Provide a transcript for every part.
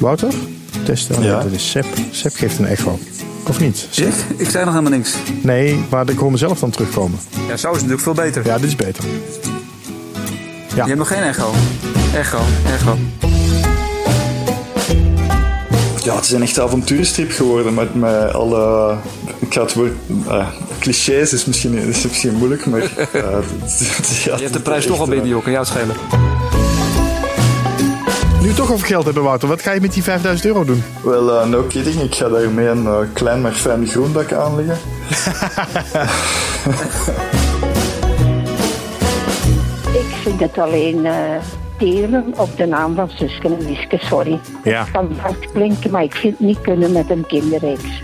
Wouter? Testen. Ja. Dat is Seb. Seb geeft een echo. Of niet? Ik? Ik zei nog helemaal niks. Nee, maar ik hoor mezelf dan terugkomen. Ja, zo is het natuurlijk veel beter. Ja, dit is beter. Je hebt nog geen echo. Echo, echo. Ja, het is een echte avonturenstrip geworden met, met alle... Ik ga het woord... eh, clichés is misschien, is misschien moeilijk, maar... eh, het- het- ja, Je hebt de prijs toch al binnen, joh. Kan jou het schelen. Nu toch over geld hebben, Wouter. Wat ga je met die 5000 euro doen? Wel, eh no kidding. Ik ga daarmee een eh, klein maar fijn groendak aanleggen. Ik vind het alleen eh teren op de naam van Suske en Wiske, sorry. Ja. Het kan hard klinken, maar ik vind het niet kunnen met een kinderreeks.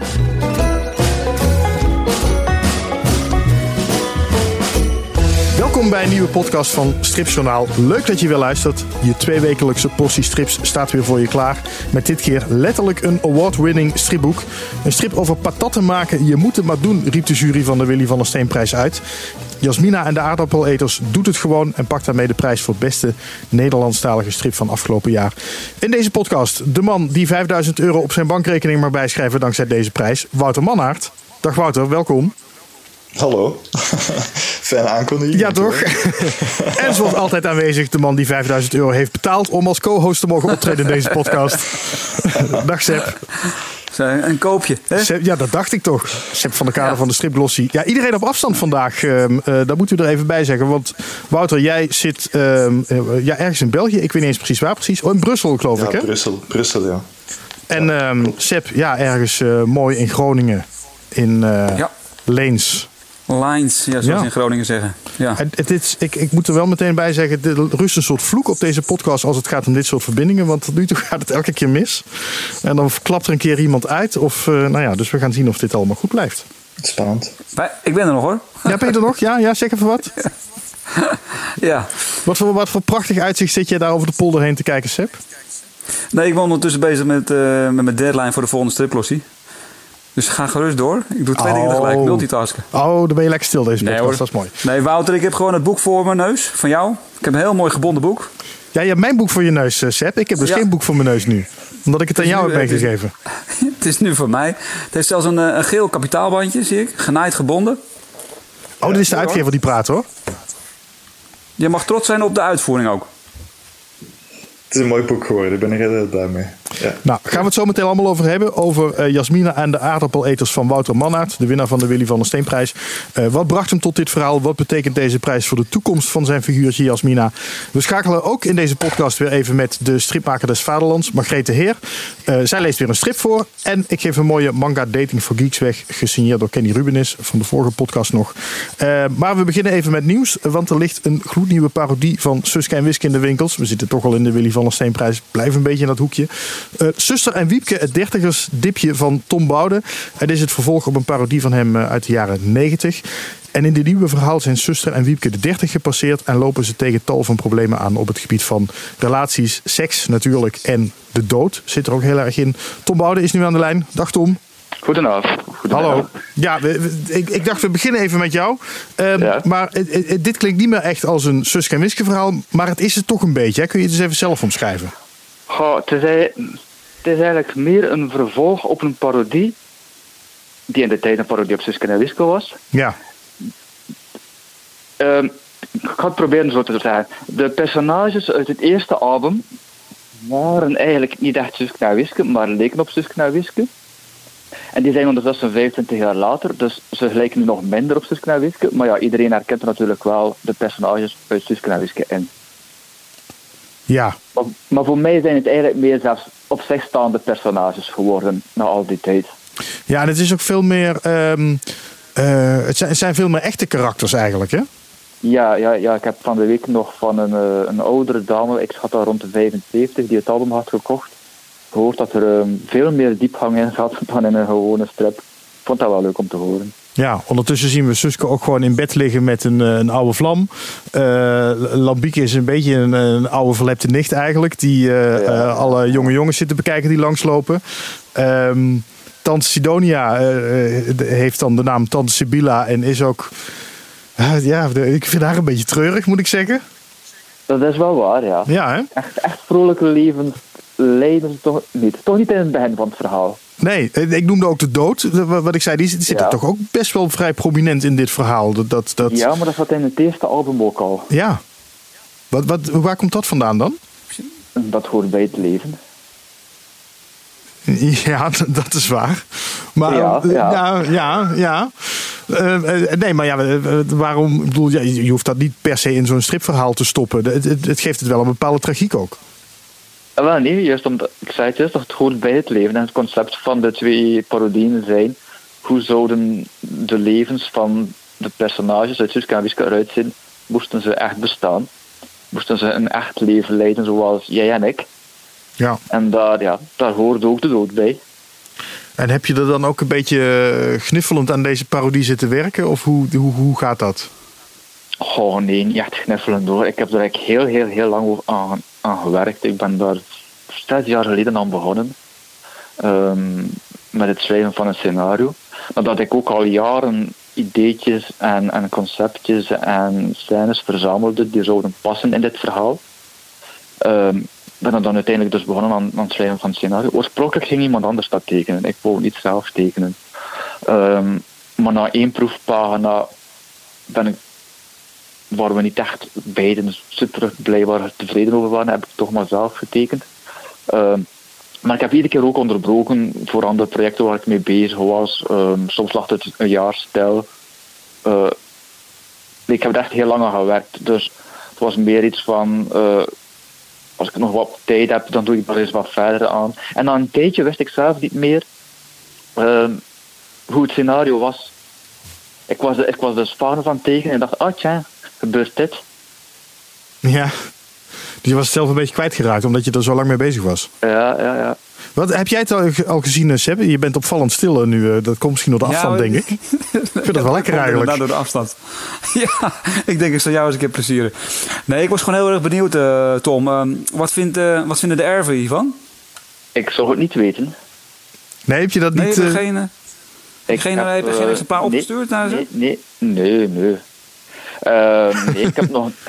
Welkom bij een nieuwe podcast van Stripjournaal. Leuk dat je weer luistert. Je tweewekelijkse portie strips staat weer voor je klaar. Met dit keer letterlijk een award-winning stripboek. Een strip over patatten maken. Je moet het maar doen, riep de jury van de Willy van der Steenprijs uit. Jasmina en de aardappeleters doet het gewoon en pakt daarmee de prijs voor beste Nederlandstalige strip van afgelopen jaar. In deze podcast de man die 5000 euro op zijn bankrekening mag bijschrijven dankzij deze prijs, Wouter Mannaert. Dag Wouter, welkom. Hallo. Fijne aankondiging. Ja, toch? en zoals altijd aanwezig de man die 5000 euro heeft betaald om als co-host te mogen optreden in deze podcast. Dag Seb. Zo, Een koopje. Hè? Ja, dat dacht ik toch. Seb van de kader Ja. van de Stripglossie. Ja, iedereen op afstand vandaag. ehm, eh, dat moeten we er even bij zeggen. Want Wouter, jij zit ehm, eh, ja, ergens in België. Ik weet niet eens precies waar precies. Oh, in Brussel geloof Ja, ik hè? Brussel. Brussel, ja. En ehm Seb, ja, ergens eh, mooi in Groningen. In eh, Ja. Leens. Lines, ja, zoals Ja. ze in Groningen zeggen. Ja. Het, het is, ik, ik moet er wel meteen bij zeggen, er rust een soort vloek op deze podcast als het gaat om dit soort verbindingen. Want tot nu toe gaat het elke keer mis. En dan klapt er een keer iemand uit. Of, eh, nou ja, dus we gaan zien of dit allemaal goed blijft. Spannend. Ik ben er nog hoor. Ja, ben je er nog? Ja, ja, zeg even wat. Ja. Wat voor, wat voor prachtig uitzicht zit je daar over de polder heen te kijken, Seb? Nee, ik ben ondertussen bezig met, eh, met mijn deadline voor de volgende striplossie. Dus ga gerust door. Ik doe twee dingen Oh. tegelijk. Multitasken. Oh, dan ben je lekker stil deze podcast. dat is mooi. Nee, Wouter, ik heb gewoon het boek voor mijn neus. Van jou. Ik heb een heel mooi gebonden boek. Ja, je hebt mijn boek voor je neus, eh, Seb. Ik heb dus Ja. geen boek voor mijn neus nu. Omdat ik het aan is jou nu, heb eh, het is- meegegeven. het is nu voor mij. Het heeft zelfs een, eh, een geel kapitaalbandje, zie ik. Genaaid gebonden. Oh, dit is de uitgever die praat, hoor. Je mag trots zijn op de uitvoering ook. Het is een mooi boek geworden. Ik ben er heel blij mee. Ja. Nou, gaan we het zo meteen allemaal over hebben. Over eh, Jasmina en de aardappeleters van Wouter Mannaert. De winnaar van de Willy van der Steenprijs. Eh, wat bracht hem tot dit verhaal? Wat betekent deze prijs voor de toekomst van zijn figuurtje Jasmina? We schakelen ook in deze podcast weer even met de stripmaker des Vaderlands, Margrethe Heer. Eh, zij leest weer een strip voor. En ik geef een mooie manga Dating for Geeks weg. Gesigneerd door Kenny Rubenis van de vorige podcast nog. Maar we beginnen even met nieuws. Want er ligt een gloednieuwe parodie van Suske en Wiske in de winkels. We zitten toch al in de Willy van der Steenprijs. Blijf een beetje in dat hoekje. Eh Suster en Wiepke, het dertigers dipje van Tom Boude. Het is het vervolg op een parodie van hem eh, uit de jaren 90. En in dit nieuwe verhaal zijn Suster en Wiepke de 30 gepasseerd en lopen ze tegen tal van problemen aan op het gebied van relaties, seks natuurlijk en de dood. Zit er ook heel erg in. Tom Boude is nu aan de lijn. Dag Tom. Goedenavond. Goedenavond. Hallo. Ja, we- we- ik, ik dacht we beginnen even met jou. Ehm, Ja. Maar dit klinkt niet meer echt als een Suske en Wiske verhaal, maar het is het toch een beetje. Hè? Kun je het eens even zelf omschrijven? Goh, het, is, ei- het is eigenlijk meer een vervolg op een parodie. Die in de tijd een parodie op Suske en Wiske was. Ja. Ehm, ik ga het proberen zo te zeggen. De personages uit het eerste album waren eigenlijk niet echt Suske en Wiske, maar leken op Suske en Wiske. En die zijn ondertussen 25 jaar later, dus ze lijken nu nog minder op Suske en Wiske. Maar ja, iedereen herkent er natuurlijk wel de personages uit Suske en Wiske in. Ja. Maar, maar voor mij zijn het eigenlijk meer zelfs op zich staande personages geworden na al die tijd. Ja, en het is ook veel meer. ehm, eh, het, zijn, het zijn veel meer echte karakters eigenlijk, hè? Ja, ja, ja, ik heb van de week nog van een, eh, een oudere dame, ik schat al rond de 75, die het album had gekocht, gehoord dat er ehm, veel meer diepgang in zat dan in een gewone strip. Ik vond dat wel leuk om te horen. Ja, ondertussen zien we Suske ook gewoon in bed liggen met een, eh, een oude vlam. Lambieke is een beetje een, een oude verlepte nicht eigenlijk. Die eh, alle jonge jongens zitten bekijken die langslopen. Ehm Tante Sidonia heeft dan de naam Tante Sibilla en is ook... Ja, ik vind haar een beetje treurig, moet ik zeggen. Dat is wel waar, ja. Ja, hè? Echt, echt vrolijke levens lijden ze toch niet. Toch niet in het begin van het verhaal. Nee, eh, ik noemde ook de dood. Wat ik zei, die zit, Ja. er toch ook best wel vrij prominent in dit verhaal. Dat, dat, dat, Ja, maar dat zat in het eerste album ook al. Ja. Wat, wat, waar komt dat vandaan dan? Dat hoort bij het leven. Ja, dat is waar. Maar Ja, eh, ja. ja, ja. Eh, nee, maar ja, waarom? Ik bedoel, je je hoeft dat niet per se in zo'n stripverhaal te stoppen. Het, het, het geeft het wel een bepaalde tragiek ook. Eh, Wel nee, juist omdat, ik zei het juist, dat het hoort bij het leven. En het concept van de twee parodieën zijn, hoe zouden de levens van de personages uit Suske en eruit zien, moesten ze echt bestaan. Moesten ze een echt leven leiden zoals jij en ik. Ja. En daar, ja, daar hoort ook de dood bij. En heb je er dan ook een beetje eh, gniffelend aan deze parodie zitten werken? Of hoe, hoe, hoe gaat dat? Oh nee, niet echt gniffelen door. Ik heb er eigenlijk heel, heel, heel lang over aan, gewerkt. Ik ben daar zes jaar geleden aan begonnen. ehm, met het schrijven van een scenario. Nadat ik ook al jaren ideetjes en, en conceptjes en scènes verzamelde die zouden passen in dit verhaal. Ehm ben er dan uiteindelijk dus begonnen aan, aan het schrijven van het scenario. Oorspronkelijk ging iemand anders dat tekenen. Ik wou niet zelf tekenen. Ehm, maar na één proefpagina ben ik waar we niet echt beiden super blij waren, tevreden over waren, heb ik toch maar zelf getekend. Ehm, maar ik heb iedere keer ook onderbroken voor andere projecten waar ik mee bezig was. Ehm, soms lag het een jaar stil. Eh, ik heb er echt heel lang aan gewerkt. Dus het was meer iets van. eh, als ik nog wat tijd heb, dan doe ik er eens wat verder aan. En na een tijdje wist ik zelf niet meer ehm, hoe het scenario was. Ik was, ik was dus van tekenen en dacht, ah tja, gebeurt dit? Ja. Dus je was het zelf een beetje kwijtgeraakt omdat je er zo lang mee bezig was. Ja, ja, ja. Wat, heb jij het al, al gezien, eh, Seb? Je bent opvallend stil eh, nu. eh, Dat komt misschien door de afstand, denk ik. Ik vind dat wel lekker Komt eigenlijk. door de afstand. ja, ik denk ik zal jou eens een keer plezieren. Nee, ik was gewoon heel erg benieuwd, Tom. Ehm, wat, vindt, eh, wat vinden de erven hiervan? Ik zou het niet weten. Nee, heb je dat Nee, niet... heb eh, geen, Ik Geen- heb geen eh, exemplaar nee, opgestuurd naar ze? Nee, nee, nee. nee. Ehm, nee, ik heb nog...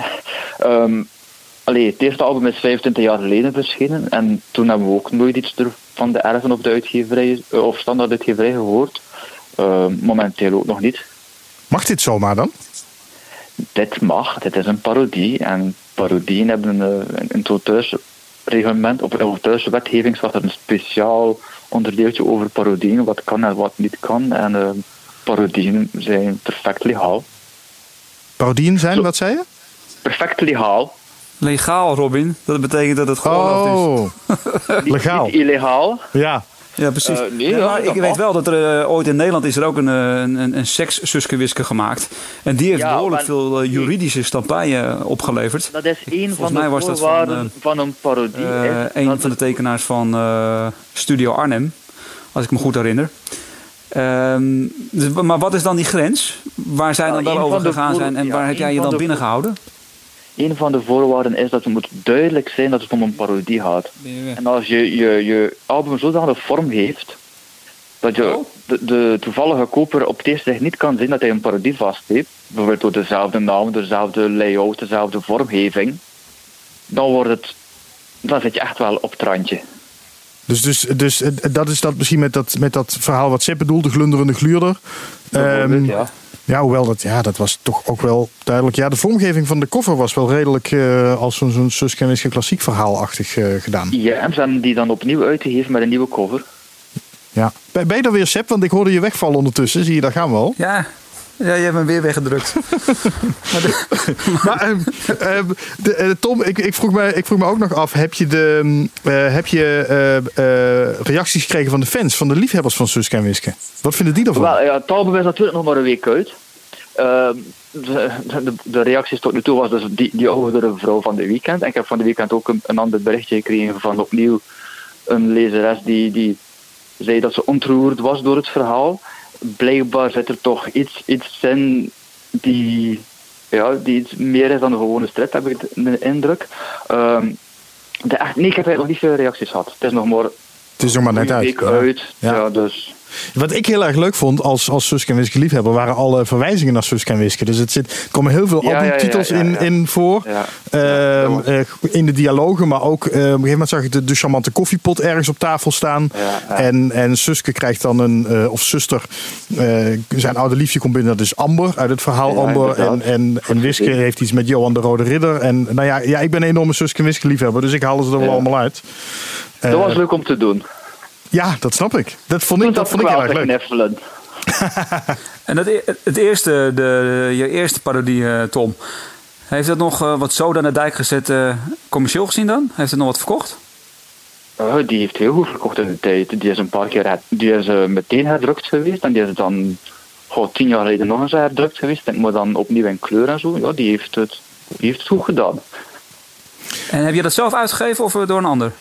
allee, het eerste album is 25 jaar geleden verschenen. En toen hebben we ook nooit iets van de erven of de uitgeverij, eh, of standaard uitgeverij gehoord. Ehm, momenteel ook nog niet. Mag dit zomaar dan? Dit mag, dit is een parodie. En parodieën hebben een, eh, een, auteursreglement, of een auteurswetgeving, er een speciaal onderdeeltje over parodieën, wat kan en wat niet kan. En eh, parodieën zijn perfect legaal. Parodieën zijn, wat zei je? Perfect legaal. Legaal, Robin. Dat betekent dat het is. Oh, Niet- Legaal. Niet illegaal. ja. Ja, precies. Eh, nee, Ja, ik weet wel dat er eh, ooit in Nederland is er ook een, eh, een, een, een seks-Suske-Wiske gemaakt. En die heeft Ja, behoorlijk veel juridische stampijnen opgeleverd. Dat is een van Volgens mij de was dat van, van, een parodie. Is een van de tekenaars van eh, Studio Arnhem, als ik me goed herinner. Ehm, dus, maar wat is dan die grens? Waar zij dan Nou, wel een over gegaan zijn en ja, waar heb jij je dan de binnen voor- gehouden? Een van de voorwaarden is dat het moet duidelijk zijn dat het om een parodie gaat. En als je je, je album zodanig vorm heeft, dat je Oh. de, de toevallige koper op het eerste zicht niet kan zien dat hij een parodie vast heeft, bijvoorbeeld door dezelfde naam, dezelfde layout, dezelfde vormgeving, dan wordt het, dan zit je echt wel op het randje. Dus, dus, dus eh, dat is dat misschien met dat, met dat verhaal wat Sepp bedoelde, glunderende gluurder. Ehm, ja. Ja, hoewel dat, ja, dat was toch ook wel duidelijk. Ja, de vormgeving van de cover was wel redelijk eh, als zo'n zo'n klassiek verhaalachtig eh, gedaan. Ja, en ze hebben die dan opnieuw uitgegeven met een nieuwe cover. Ja. Ben, ben je er weer, Sepp? Want ik hoorde je wegvallen ondertussen. Zie je, daar gaan we al. Ja, ja je hebt me weer weggedrukt. Maar ehm, ehm, de, eh, Tom, ik, ik, vroeg me, ik vroeg me ook nog af. Heb je, de, mm, eh, heb je eh, reacties gekregen van de fans, van de liefhebbers van Suske en Wiske? Wat vinden die ervan? Wel, ja, het album is natuurlijk nog maar een week uit. Ehm, de, de, de reacties tot nu toe was dus die, die oudere vrouw van de weekend. En ik heb van de weekend ook een, een ander berichtje gekregen van opnieuw een lezeres die, die zei dat ze ontroerd was door het verhaal. Blijkbaar zit er toch iets, iets in die, ja, die iets meer is dan de gewone strip, heb ik de, indruk. Ehm, de, echt, nee, ik heb eigenlijk nog niet veel reacties gehad. Het is nog maar Het is nog maar net uit. week Ja. uit. Ja. Ja. dus Wat ik heel erg leuk vond als, als Suske en Wiske liefhebber waren alle verwijzingen naar Suske en Wiske. Dus het zit, er komen heel veel albumtitels. In, in voor. Ehm, eh, in de dialogen, maar ook eh, op een gegeven moment zag ik de, de charmante koffiepot ergens op tafel staan. En, en Suske krijgt dan een, eh, of zuster, zijn oude liefje komt binnen, dat is Amber uit het verhaal Amber. En, en, en Wiske heeft iets met Johan de Rode Ridder. En nou ja, ja ik ben een enorme Suske en Wiske liefhebber, dus ik haal ze er wel allemaal uit. Dat was leuk om te doen. Ja, dat snap ik. Dat vond ik, dat zat vond ik heel erg leuk. En dat, e- het eerste, de, je eerste parodie, eh, Tom. Heeft dat nog eh, wat zoden aan de dijk gezet, eh, commercieel gezien dan? Heeft het nog wat verkocht? Oh, die heeft heel goed verkocht in de tijd. Die is een paar keer die is, meteen herdrukt geweest. En die is dan goh, tien jaar geleden nog eens herdrukt geweest. Denk maar dan opnieuw in kleur en zo. Ja, die heeft het, die heeft het goed gedaan. En heb je dat zelf uitgegeven of door een ander?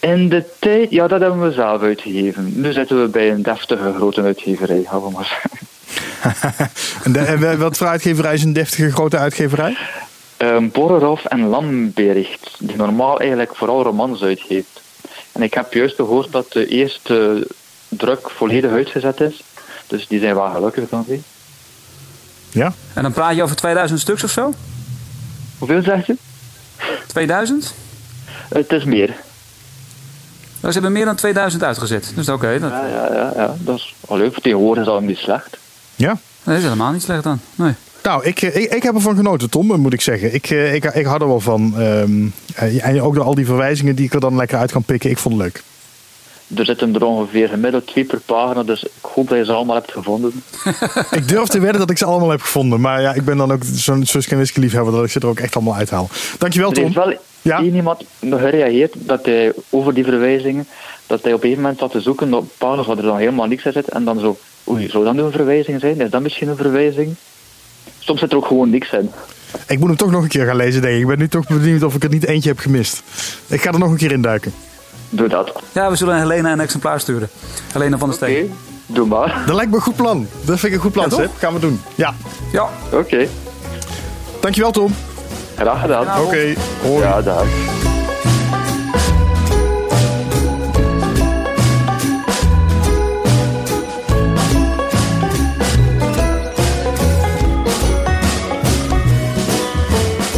In de tijd, ja, dat hebben we zelf uitgegeven. Nu zitten we bij een deftige grote uitgeverij, gaan we maar zeggen. En, wat voor uitgeverij is een deftige grote uitgeverij? Um, en Lambericht, die normaal eigenlijk vooral romans uitgeeft. En ik heb juist gehoord dat de eerste druk volledig uitgezet is. Dus die zijn wel gelukkig dan weer. Ja. En dan praat je over 2000 stuks of zo? Hoeveel zeg je? 2000? Het is meer. Nou, ze hebben meer dan 2000 uitgezet. Dus oké, dat, Ja, ja, ja, ja. dat is wel leuk. Tegenwoordig is dat niet slecht. Ja. dat is helemaal niet slecht dan. Nee. Nou, ik, eh, ik, ik heb ervan genoten, Tom, moet ik zeggen. Ik, eh, ik, ik had er wel van. Ehm, eh, en ook door al die verwijzingen die ik er dan lekker uit kan pikken. Ik vond het leuk. Er zitten er ongeveer gemiddeld twee per pagina, dus ik hoop dat je ze allemaal hebt gevonden. Ik durf te wedden dat ik ze allemaal heb gevonden. Maar ja, ik ben dan ook zo'n Suske liefhebber dat ik ze er ook echt allemaal uithaal. Dankjewel, Er Tom. wel Ja? één iemand nog gereageerd dat hij over die verwijzingen, dat hij op een gegeven moment zat te zoeken op pagina's waar er dan helemaal niks in zit. En dan zo, oei, zou dat nu een verwijzing zijn? Is dat misschien een verwijzing? Soms zit er ook gewoon niks in. Ik moet hem toch nog een keer gaan lezen, denk ik. Ik ben nu toch benieuwd of ik er niet eentje heb gemist. Ik ga er nog een keer in duiken. Doe dat. Ja, we zullen Helena een exemplaar sturen. Helena van der Oké, Steen. doe maar. Dat lijkt me een goed plan. Dat vind ik een goed plan, Ja. Gaan we doen. Ja. Ja. Oké, Dankjewel, Tom. Graag gedaan. Oké. Hoi. Ja, dag.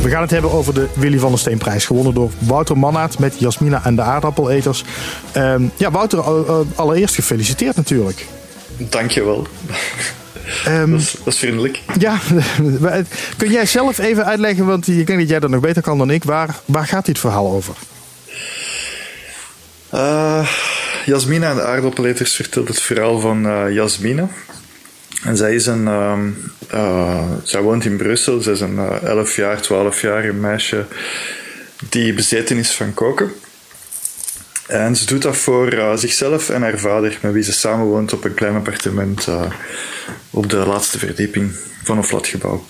We gaan het hebben over de Willy van der Steenprijs. Gewonnen door Wouter Mannaert met Jasmina en de aardappeleters. Ehm, ja, Wouter, al- al- allereerst gefeliciteerd natuurlijk. Dankjewel. Ehm, Dat is, dat is vriendelijk. ja, kun jij zelf even uitleggen, want ik denk dat jij dat nog beter kan dan ik. Waar, waar gaat dit verhaal over? Eh, Jasmina en de aardappeleters vertelt het verhaal van eh Jasmina. En zij is een... ehm, eh, zij woont in Brussel. Zij is een eh, 11 jaar, 12 jaar een meisje die bezeten is van koken. En ze doet dat voor eh, zichzelf en haar vader, met wie ze samen woont op een klein appartement eh, op de laatste verdieping van een flatgebouw.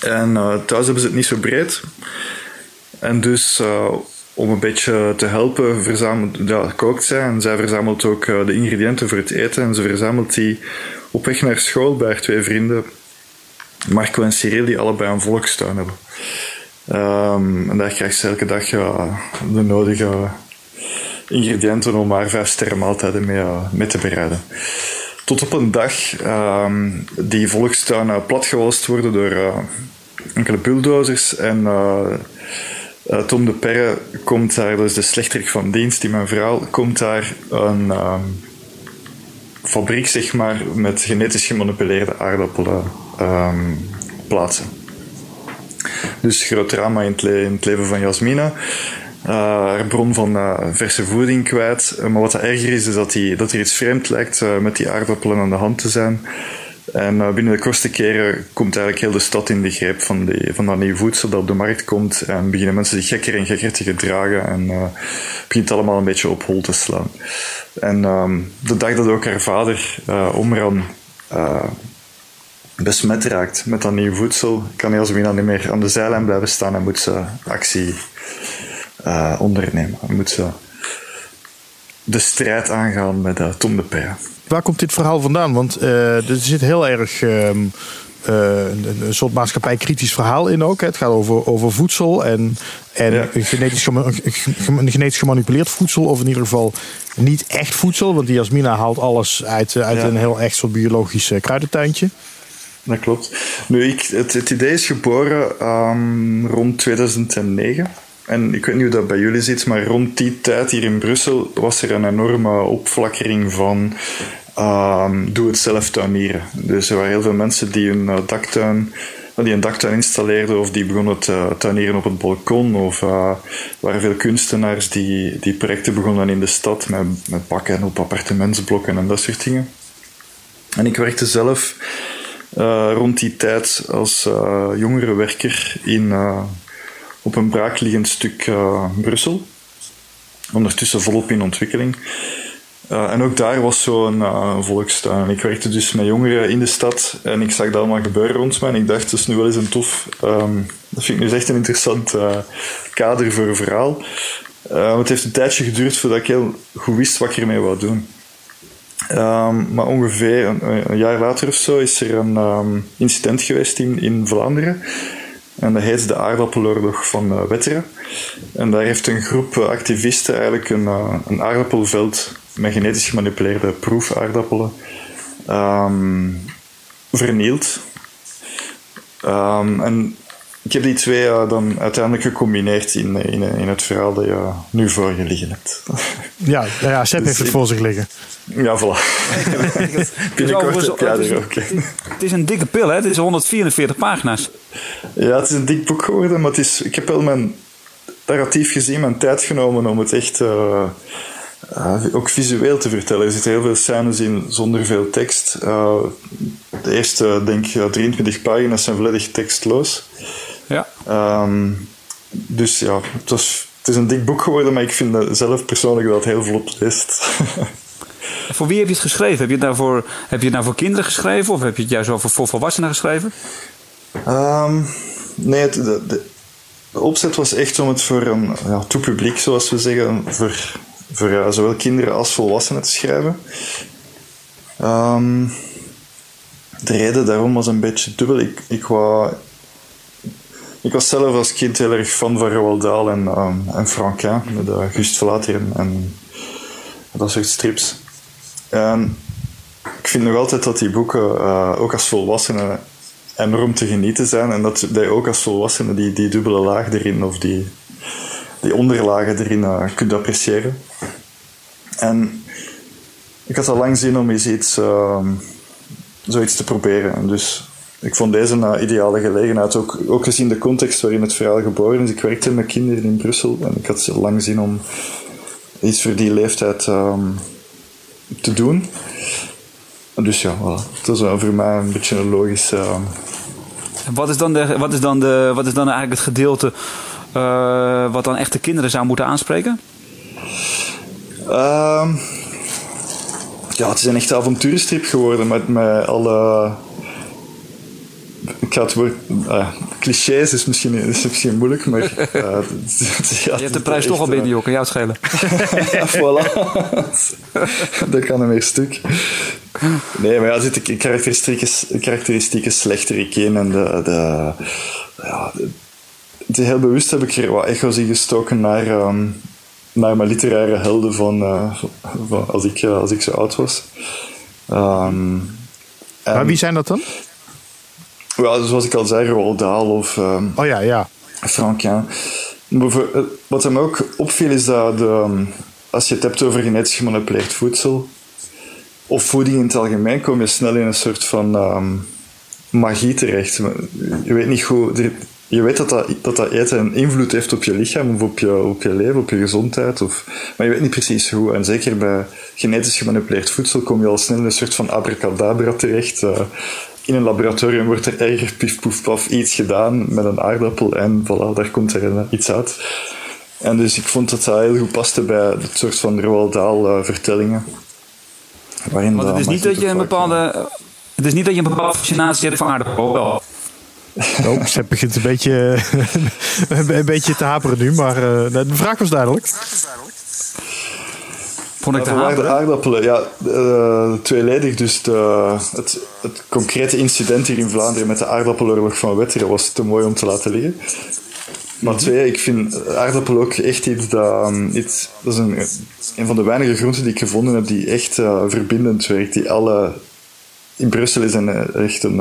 En eh, thuis hebben ze het niet zo breed. En dus om een beetje te helpen, verzamelt, ja, kookt zij. En zij verzamelt ook de ingrediënten voor het eten. En ze verzamelt die op weg naar school bij haar twee vrienden, Marco en Cyril, die allebei een volkstuin hebben. Ehm, en daar krijgt ze elke dag de nodige ingrediënten om haar vijf sterren maaltijden mee, eh, te bereiden. Tot op een dag ehm, die volkstuin uh, platgewalst worden door eh, enkele bulldozers. En eh, Tom de Perre komt daar, dus de slechterik van dienst, die mijn vrouw, komt daar een ehm, fabriek, zeg maar, met genetisch gemanipuleerde aardappelen ehm, plaatsen. Dus groot drama in het, in het leven van Jasmina. Uh, bron van uh, verse voeding kwijt. Uh, maar wat erger is, is dat, die, dat er iets vreemd lijkt met die aardappelen aan de hand te zijn. En binnen de kortste keren komt eigenlijk heel de stad in de greep van, van dat nieuw voedsel dat op de markt komt. En beginnen mensen zich gekker en gekker te gedragen. En uh, begint allemaal een beetje op hol te slaan. En um, de dag dat ook haar vader, Omran, besmet raakt met dat nieuw voedsel, kan Jasmina niet meer aan de zijlijn blijven staan en moet ze actie uh, ondernemen. En moet ze de strijd aangaan met uh, Tom de Perre. Waar komt dit verhaal vandaan? Want uh, er zit heel erg um, een, een, soort maatschappij-kritisch verhaal in ook. Hè. Het gaat over, over voedsel en, en ja. genetisch, genetisch gemanipuleerd voedsel. Of in ieder geval niet echt voedsel, want die Jasmina haalt alles uit, uit Ja. een heel echt soort biologisch eh, kruidentuintje. Dat klopt. Nu, ik, het, het idee is geboren ehm, rond 2009. En ik weet niet hoe dat bij jullie zit, maar rond die tijd hier in Brussel was er een enorme opflakkering van ehm, doe-het-zelf tuinieren. Dus er waren heel veel mensen die een eh, daktuin die een daktuin installeerden of die begonnen te tuinieren op het balkon. Of eh, waren veel kunstenaars die, die projecten begonnen in de stad met, met bakken op appartementsblokken en dat soort dingen. En ik werkte zelf eh, rond die tijd als eh jongerenwerker in, op een braakliggend stuk eh, Brussel. Ondertussen volop in ontwikkeling. Eh, en ook daar was zo'n eh, volkstuin. Ik werkte dus met jongeren in de stad en ik zag dat allemaal gebeuren rond me. En ik dacht, dat is nu wel eens een tof... ehm, dat vind ik nu echt een interessant kader voor een verhaal. Het heeft een tijdje geduurd voordat ik heel goed wist wat ik ermee wou doen. Ehm, maar ongeveer een, een jaar later of zo is er een ehm, incident geweest in, in Vlaanderen. En dat heet de aardappeloorlog van eh, Wetteren. En daar heeft een groep eh, activisten eigenlijk een, eh, een aardappelveld met genetisch gemanipuleerde proefaardappelen ehm, vernield. Ehm, en ik heb die twee eh, dan uiteindelijk gecombineerd in, in, in het verhaal dat je nu voor je liggen hebt. Ja, ja Sepp Dus heeft het voor zich liggen. ja, voilà. Binnenkort heb jij het is- er ook een. Het is een dikke pil, hè? Het is 144 pagina's. Ja, het is een dik boek geworden, maar het is, ik heb wel mijn narratief gezien, mijn tijd genomen om het echt eh, eh, ook visueel te vertellen. Er zitten heel veel scènes in zonder veel tekst. Eh, de eerste, denk ik, ja, 23 pagina's zijn volledig tekstloos. Ja. Ehm, dus ja, het, was, het is een dik boek geworden, maar ik vind zelf persoonlijk dat het heel vlot leest. Voor wie heb je het geschreven? Heb je het nou voor, heb je het nou voor kinderen geschreven? Of heb je het juist wel voor, voor volwassenen geschreven? Ehm, nee, het- de, de, de opzet was echt om het voor een ja, toe publiek, zoals we zeggen, voor, voor zowel kinderen als volwassenen te schrijven. Ehm, de reden daarom was een beetje dubbel. Ik, ik, wou, ik was zelf als kind heel erg fan van Roald Dahl en, ehm, en Franquin, met uh, Gust en, dat soort strips. En ik vind nog altijd dat die boeken, eh, ook als volwassenen, enorm te genieten zijn. En dat, dat je ook als volwassene die, die dubbele laag erin, of die, die onderlagen erin eh, kunt appreciëren. En ik had al lang zin om eens iets, ehm, zoiets te proberen. En dus ik vond deze een ideale gelegenheid, ook, ook gezien de context waarin het verhaal geboren is. Ik werkte met kinderen in Brussel en ik had lang zin om iets voor die leeftijd ehm, te doen. En Dus ja, voilà. het was voor mij een beetje een logische... ehm, Wat is dan, de, wat is dan, de, wat is dan eigenlijk het gedeelte eh, wat dan echt de kinderen zou moeten aanspreken? Ehm, ja, het is een echte avonturenstrip geworden met, met alle. Ik ga het woord. clichés is misschien, is misschien moeilijk, maar. eh, ja, Je hebt de prijs toch al binnen, joh. Kan jou het schelen? ja, voilà. dat kan hem weer stuk. Nee, maar ja, er zitten karakteristieke, karakteristieke slechterik in. En de, de, ja, de- de- heel bewust heb ik er wat echo's in gestoken naar, ehm, naar mijn literaire helden van, eh, van als, ik, eh, als ik zo oud was. Ehm, Maar wie zijn dat dan? Ja, zoals ik al zei, Roald Dahl of ehm, Oh ja, ja. Voor- eh, Wat hem ook opviel is dat de, ehm, als je het hebt over genetisch gemanipuleerd voedsel of voeding in het algemeen, kom je snel in een soort van ehm, magie terecht. Je weet niet er- Je weet dat dat, dat dat eten een invloed heeft op je lichaam of op je, op je leven, op je gezondheid. Of, maar je weet niet precies hoe. En zeker bij genetisch gemanipuleerd voedsel kom je al snel in een soort van abracadabra terecht. Eh, in een laboratorium wordt er erg pif poef paf iets gedaan met een aardappel en voilà, daar komt er iets uit. En dus ik vond dat dat heel goed paste bij het soort van Roald Dahl eh, vertellingen. Waarin Want het is niet dat je een bepaalde... Het is niet dat je een bepaalde fascinatie hebt voor aardappel. Wel. Oh, Sepp begint een beetje, een beetje te haperen nu, maar eh, de vraag was duidelijk. Vond ik te aardappelen, ja, eh, tweeledig. Dus de, het, het concrete incident hier in Vlaanderen met de aardappeloorlog van Wetteren was te mooi om te laten liggen. Maar twee, ik vind aardappel ook echt iets dat... um, iets, dat is een, een van de weinige groenten die ik gevonden heb die echt eh, verbindend werkt. Die alle... In Brussel is een, eh, echt een,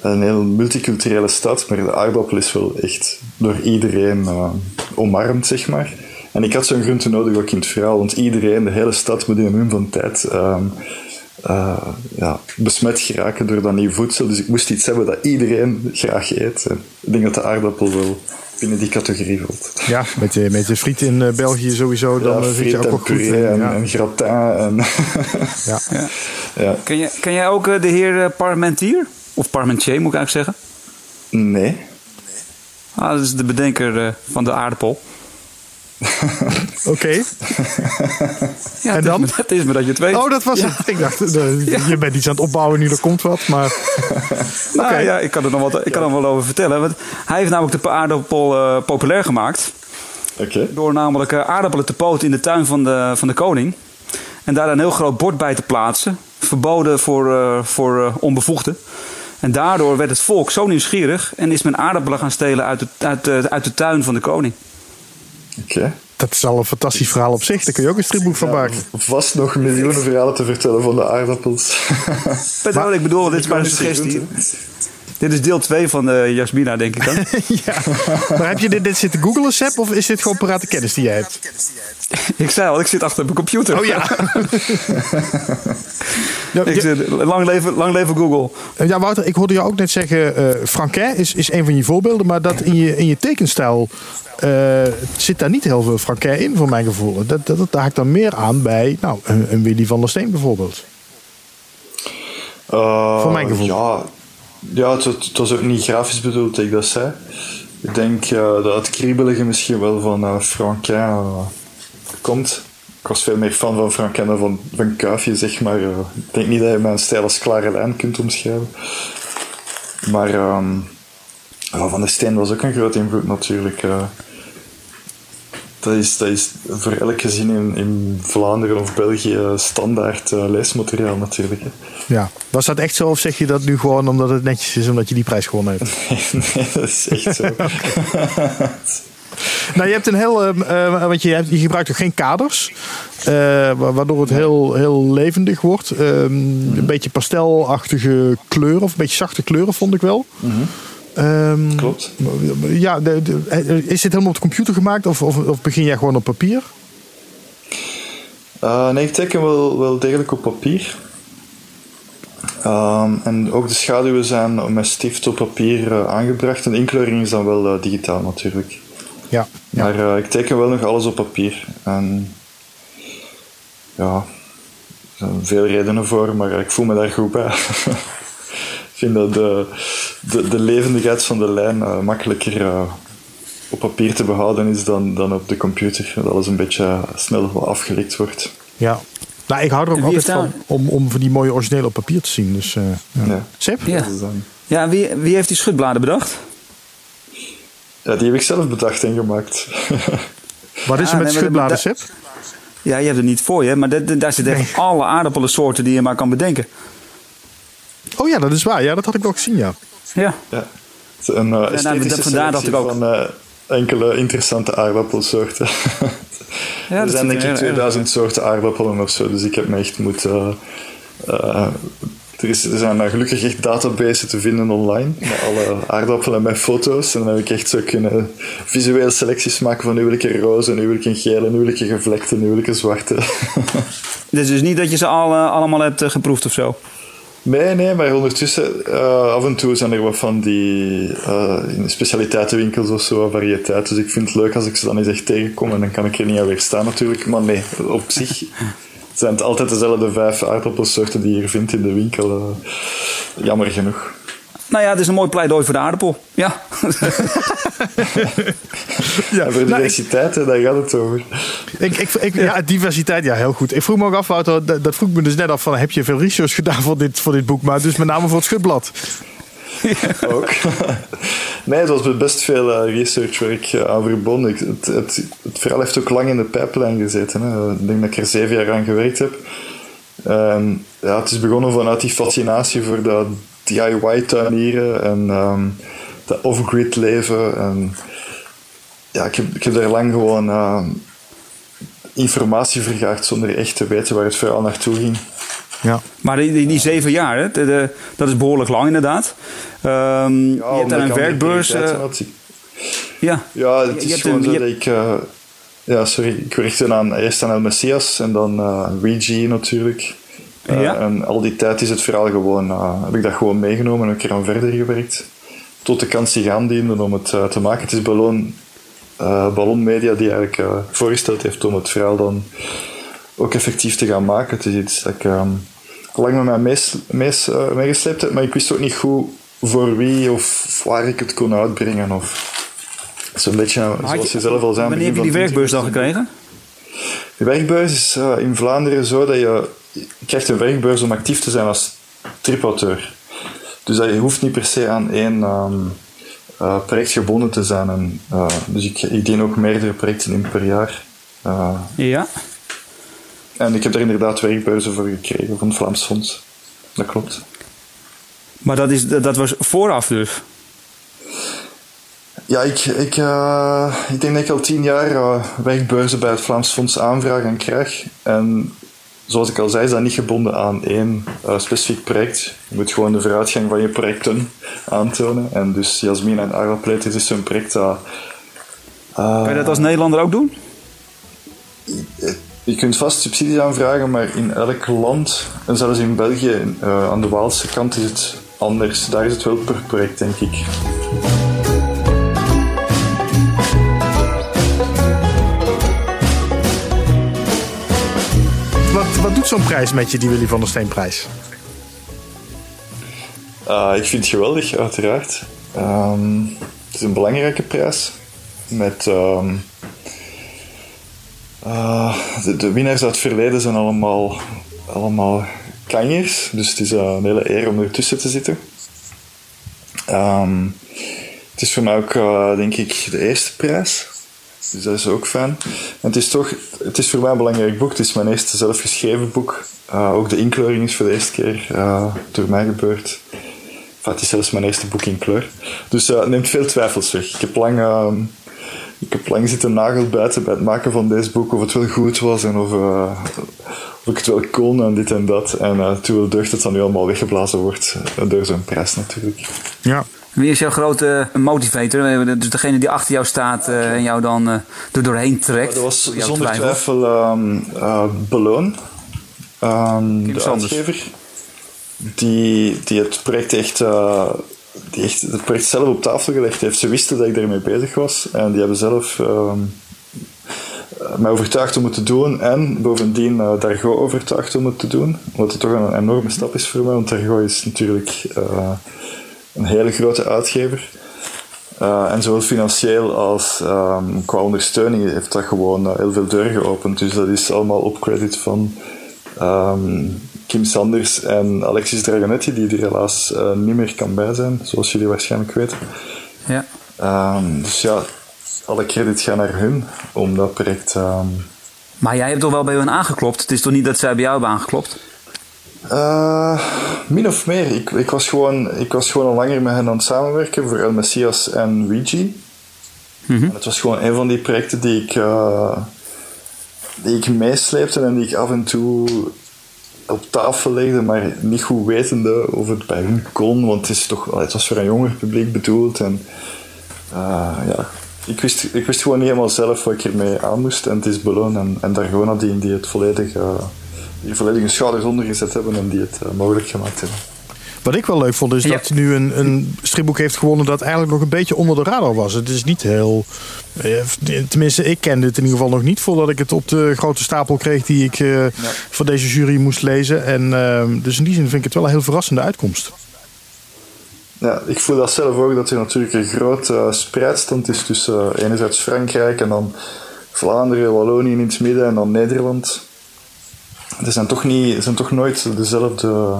een heel multiculturele stad, maar de aardappel is wel echt door iedereen omarmd, zeg maar. En ik had zo'n groente nodig ook in het verhaal, want iedereen, de hele stad moet in een mum van tijd... ehm, eh, ja, besmet geraken door dat nieuw voedsel. Dus ik moest iets hebben dat iedereen graag eet. En ik denk dat de aardappel wel binnen die categorie valt. Ja, met de, met de friet in eh, België sowieso, dan ja, eh, zit je friet ook en wel goed. en, ja. en gratin. En Ja. Ja. ja. Ken, jij, ken jij ook de heer Parmentier? Of Parmentier moet ik eigenlijk zeggen. Nee. Ah, dat is de bedenker eh, van de aardappel. Oké. Ja, En het dan? Is me, het is me dat je het weet. Oh, dat was het. Ik dacht, eh, je bent iets aan het opbouwen nu, er komt wat. Maar Nou Oké. ja, ik kan er nog wat, ik kan er wel over vertellen. Want hij heeft namelijk de aardappel eh, populair gemaakt. Oké. Door namelijk eh, aardappelen te poten in de tuin van de, van de koning. En daar een heel groot bord bij te plaatsen. Verboden voor, eh, voor onbevoegden. En daardoor werd het volk zo nieuwsgierig. En is men aardappelen gaan stelen uit de, uit de, uit de tuin van de koning. Oké. dat is al een fantastisch verhaal op zich. Daar kun je ook een stripboek van maken. Vast nog miljoenen verhalen te vertellen van de aardappels. Wat ik bedoel? Dit is maar een suggestie. Dit is deel 2 van de Jasmina, denk ik dan. ja. Maar heb je dit, dit zitten googlen, Seb? Of is dit gewoon parate kennis die jij hebt? ik zei al, ik zit achter mijn computer. Oh ja. ja, Ik zit, lang, leven, lang leven Google. ja, Wouter, ik hoorde jou ook net zeggen... eh Franquin is, is een van je voorbeelden. Maar dat in je, in je tekenstijl eh, zit daar niet heel veel Franquin in, voor mijn gevoel. Dat, dat, dat haakt dan meer aan bij nou, een, een Willy van der Steen bijvoorbeeld. Eh, Voor mijn gevoel. Ja, ja het, was ook niet grafisch bedoeld ik dat zei. Ik denk dat het kriebelige misschien wel van eh, komt. Ik was veel meer fan van Franquin dan van, van Kuifje, zeg maar. Eh, ik denk niet dat je mijn stijl als klare lijn kunt omschrijven. Maar ehm, Van der Steen was ook een groot invloed natuurlijk. Dat, is, dat is voor elk gezin in, in Vlaanderen of België standaard eh, leesmateriaal natuurlijk. hè. Ja. Was dat echt zo of zeg je dat nu gewoon omdat het netjes is omdat je die prijs gewonnen hebt? nee, dat is echt zo. Nou, je hebt een heel. ehm, eh, want je, hebt, je gebruikt ook geen kaders. eh, wa- waardoor het heel, heel levendig wordt. Ehm, Een beetje pastelachtige kleuren, of een beetje zachte kleuren, vond ik wel. Ehm, Klopt. Ja, de, de- eh, is dit helemaal op de computer gemaakt of, of, of begin jij gewoon op papier? Eh, nee, ik teken wel, wel degelijk op papier. Ehm, en ook de schaduwen zijn met stift op papier eh, aangebracht. En de inkleuring is dan wel digitaal natuurlijk. Ja. ja. Maar ik teken wel nog alles op papier. En ja, er zijn veel redenen voor, maar ik voel me daar goed bij. ik vind dat de, de, de levendigheid van de lijn eh, makkelijker eh, op papier te behouden is dan, dan op de computer. Dat alles een beetje snel wat afgelikt wordt. ja. Nou, ik hou er ook altijd van om, om van die mooie originele op papier te zien. Dus, eh ja. Ja. Seb? Ja. Wie, wie heeft die schutbladen bedacht? ja, die heb ik zelf bedacht en gemaakt. Wat is er Ah, met nee, schutbladen, Seb? Ja, je hebt het niet voor je, maar daar zitten echt alle aardappelensoorten die je maar kan bedenken. Oh ja, dat is waar. Ja, dat had ik wel gezien, ja. Ja. ja. Het is Een uh, nou, esthetische vandaar dacht ik selectie ook. van eh, enkele interessante aardappelsoorten. Ja, er dat zijn denk er ik heel erg 2000 soorten aardappelen of zo, dus ik heb me echt moeten... eh, er, is, er zijn eh, gelukkig echt databases te vinden online, met alle aardappelen met foto's. En dan heb ik echt zo kunnen visuele selecties maken van nu wil ik een roze, nu wil ik een gele, nu wil ik een gevlekte, nu wil ik een zwarte. Het is dus niet dat je ze al, allemaal hebt geproefd of zo. Nee, nee, maar ondertussen, eh, af en toe zijn er wat van die eh, in specialiteitenwinkels of zo, variëteit. Dus ik vind het leuk als ik ze dan eens echt tegenkom en dan kan ik er niet aan weerstaan natuurlijk. Maar nee, op zich zijn het altijd dezelfde vijf aardappelsoorten die je hier vindt in de winkel. eh, jammer genoeg. Nou ja, het is een mooi pleidooi voor de aardappel. Ja. ja voor diversiteit, hè, daar gaat het over. Ik, ik, ik, ja. diversiteit, ja, heel goed. Ik vroeg me ook af, Wouter, dat, dat vroeg me dus net af van, heb je veel research gedaan voor dit, voor dit boek? Maar dus met name voor het schutblad. Ook. nee, het was met best veel eh, researchwerk eh, aan verbonden. Ik, het, het, het verhaal heeft ook lang in de pijplijn gezeten. Hè. Ik denk dat ik er zeven jaar aan gewerkt heb. Ehm, ja, het is begonnen vanuit die fascinatie voor dat DIY-tuinieren en ehm, dat off-grid leven. En ja, ik heb, ik heb daar lang gewoon uh, informatie vergaard zonder echt te weten waar het verhaal naartoe ging. Ja. Maar die, die, die zeven jaar, hè, de, de, dat is behoorlijk lang inderdaad. Um, ja, je hebt daar een werkbeurs. Uh, ja. ja, het is gewoon een, zo dat ik... Uh, ja, sorry. Ik werkte aan, eerst aan El Messias en dan uh, Ouija natuurlijk. Ja. En al die tijd is het verhaal gewoon... heb ik dat gewoon meegenomen en een keer aan verder gewerkt. Tot de kans zich aandiende om het te maken. Het is Ballon, Ballon Media die eigenlijk voorgesteld heeft om het verhaal dan ook effectief te gaan maken. Het is iets dat ik um, lang met mij mees, mees, uh, meegesleept heb, maar ik wist ook niet goed voor wie of waar ik het kon uitbrengen. Of zo'n beetje zoals je, zelf al zei. Wanneer heb je die werkbeurs dan gekregen? Die werkbeurs is uh, in Vlaanderen zo dat je krijgt een werkbeurs om actief te zijn als tripauteur. Dus dat je hoeft niet per se aan één um, uh, project gebonden te zijn. En, uh, dus ik, ik dien ook meerdere projecten in per jaar. ja. En ik heb er inderdaad werkbeurzen voor gekregen van het Vlaams Fonds. Dat klopt. Maar dat, is, dat was vooraf dus? Ja, ik, ik, ik denk dat ik al tien jaar werkbeurzen bij het Vlaams Fonds aanvraag en krijg. En zoals ik al zei, is dat niet gebonden aan één uh, specifiek project. Je moet gewoon de vooruitgang van je projecten aantonen. En dus Jasmin en Aardappleet is zo'n project dat... kan je dat als Nederlander ook doen? Je kunt vast subsidies aanvragen, maar in elk land, en zelfs in België, uh, aan de Waalse kant is het anders. Daar is het wel per project, denk ik. Wat, doet zo'n prijs met je, die Willy van der Steenprijs? Uh, ik vind het geweldig, uiteraard. Um, het is een belangrijke prijs. Met... Um, uh, de, winnaars uit het verleden zijn allemaal, allemaal. Dus het is een hele eer om ertussen te zitten. Um, het is voor mij ook, denk ik, de eerste prijs. Dus dat is ook fijn. En het is toch, het is voor mij een belangrijk boek. Het is mijn eerste zelfgeschreven boek. Uh, ook de inkleuring is voor de eerste keer door mij gebeurd. Enfin, het is zelfs mijn eerste boek in kleur. Dus het neemt veel twijfels weg. Ik heb lang ik heb lang zitten nagelbijten bij het maken van deze boek of het wel goed was en of, of ik het wel kon en dit en dat. En toen wel deugd dat dat nu allemaal weggeblazen wordt door zo'n prijs natuurlijk. Ja. Wie is jouw grote motivator? Dus degene die achter jou staat en jou dan er doorheen trekt? dat was zonder twijfel um, Beloon, um, de Sanders. uitgever. Die, die het project echt die echt het project zelf op tafel gelegd heeft. Ze wisten dat ik daarmee bezig was en die hebben zelf uh, mij overtuigd om het te doen en bovendien uh, Dargo overtuigd om het te doen. Wat het toch een enorme stap is voor mij, want Dargo is natuurlijk uh, een hele grote uitgever. Uh, en zowel financieel als um, qua ondersteuning heeft dat gewoon heel veel deuren geopend. Dus dat is allemaal op credit van um, Kim Sanders en Alexis Dragonetti, die er helaas uh, niet meer kan bij zijn, zoals jullie waarschijnlijk weten. Ja. Um, dus ja, alle credit gaat naar hun om dat project. Maar jij hebt toch wel bij hun aangeklopt? Het is toch niet dat zij bij jou hebben aangeklopt? Uh, min of meer. Ik, ik, was gewoon, ik was gewoon al langer met hen aan het samenwerken voor El Messias en Ouija. Mm -hmm. Het was gewoon een van die projecten die ik, uh, die ik meesleepte en die ik af en toe op tafel legde, maar niet goed wetende of het bij hun kon, want het, is toch, het was voor een jonger publiek bedoeld. En uh, ja, ik wist, ik wist gewoon niet helemaal zelf wat ik ermee aan moest. En het is Beloon en, en Dargona die, die het volledig, uh, die volledige schouders ondergezet hebben en die het uh, mogelijk gemaakt hebben. Wat ik wel leuk vond is dat hij nu een, een stripboek heeft gewonnen dat eigenlijk nog een beetje onder de radar was. Het is niet heel. Eh, tenminste, ik kende het in ieder geval nog niet voordat ik het op de grote stapel kreeg die ik uh, voor deze jury moest lezen. En, uh, dus in die zin vind ik het wel een heel verrassende uitkomst. Ja, ik voel dat zelf ook, dat er natuurlijk een groot uh, spreidstand is tussen enerzijds Frankrijk en dan Vlaanderen, Wallonië in het midden en dan Nederland. Er zijn toch, niet, zijn toch nooit dezelfde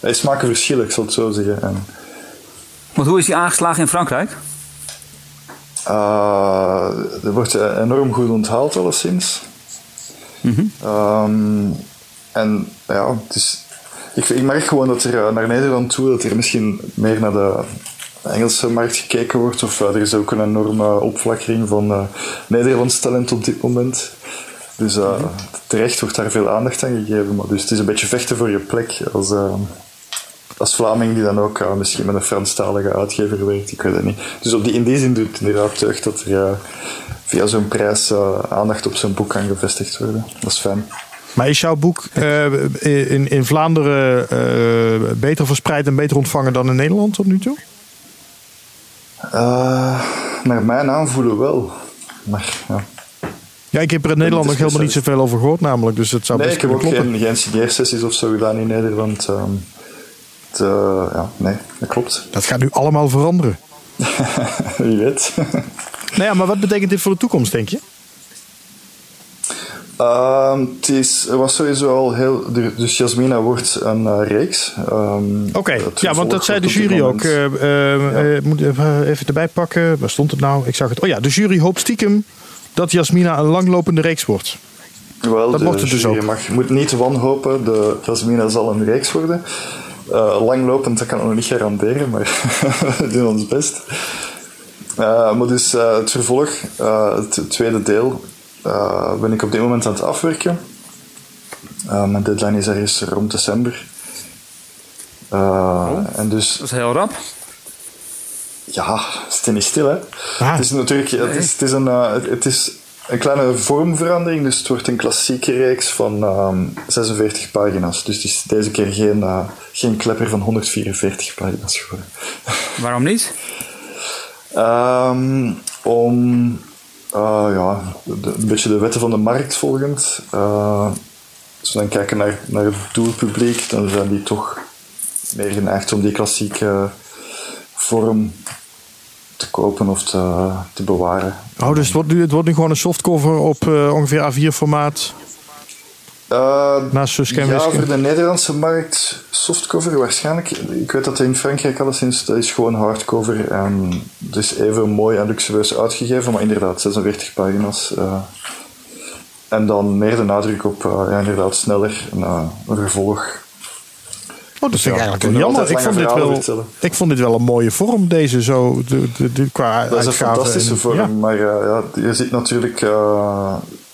hij smaken verschillen, ik zal het zo zeggen. En, Want hoe is hij aangeslagen in Frankrijk? Uh, er wordt enorm goed onthaald, alleszins. Mm um, en ja, het is, ik, ik merk gewoon dat er naar Nederland toe, dat er misschien meer naar de Engelse markt gekeken wordt. Of er is ook een enorme opflakkering van Nederlands talent op dit moment. Dus terecht wordt daar veel aandacht aan gegeven. Maar dus het is een beetje vechten voor je plek als, als Vlaming die dan ook misschien met een Franstalige uitgever werkt. Ik weet het niet. Dus op die, in die zin doet het inderdaad deugd dat er via zo'n prijs aandacht op zijn boek kan gevestigd worden. Dat is fijn. Maar is jouw boek in, in Vlaanderen beter verspreid en beter ontvangen dan in Nederland tot nu toe? Naar mijn aanvoelen wel. Maar, ja. Ja, ik heb er in Nederland nog helemaal niet zoveel over gehoord, namelijk. Dus het zou nee, best ik heb ook geen, geen studeersessies of zo gedaan in Nederland. Um, het, ja, nee, dat klopt. Dat gaat nu allemaal veranderen. Wie weet. nou ja, maar wat betekent dit voor de toekomst, denk je? Um, het is, was sowieso al heel. Dus Jasmina wordt een uh, reeks. Um, Oké, okay. ja, want dat zei de jury ook. Uh, uh, ja. moet even erbij pakken. Waar stond het nou? Ik zag het. Oh ja, de jury hoopt stiekem dat Jasmina een langlopende reeks wordt. Wel, dat wordt het dus ook. Mag, je moet niet wanhopen. De Jasmina zal een reeks worden. langlopend, dat kan ik nog niet garanderen, maar we doen ons best. maar dus het vervolg, het tweede deel, uh, ben ik op dit moment aan het afwerken. Uh, mijn deadline is ergens rond december. Uh, oh, en dus, dat is heel rap. Ja, het is niet stil, hè. Ah. Het is natuurlijk het is, het is een, het is een kleine vormverandering. Dus het wordt een klassieke reeks van um, 46 pagina's. Dus het is deze keer geen, geen klepper van 144 pagina's geworden. Waarom niet? um, om uh, ja, een beetje de wetten van de markt volgend. Uh, als we dan kijken naar, naar het doelpubliek, dan zijn die toch meer geneigd om die klassieke vorm te kopen of te, te bewaren. Oh, dus het wordt, nu, het wordt nu gewoon een softcover op uh, ongeveer A4 formaat? Uh, Naast Ja, voor de Nederlandse markt softcover waarschijnlijk. Ik weet dat in Frankrijk alleszins, dat is gewoon hardcover. En dus even mooi en luxueus uitgegeven, maar inderdaad 46 pagina's. Uh, en dan meer de nadruk op, ja, inderdaad, sneller, een, een vervolg. Oh, dat vind ik eigenlijk jammer. Ik vond, dit wel, ik vond dit wel een mooie vorm, deze zo, de, de, de, qua Dat is een fantastische vorm, ja. maar ja, je ziet natuurlijk...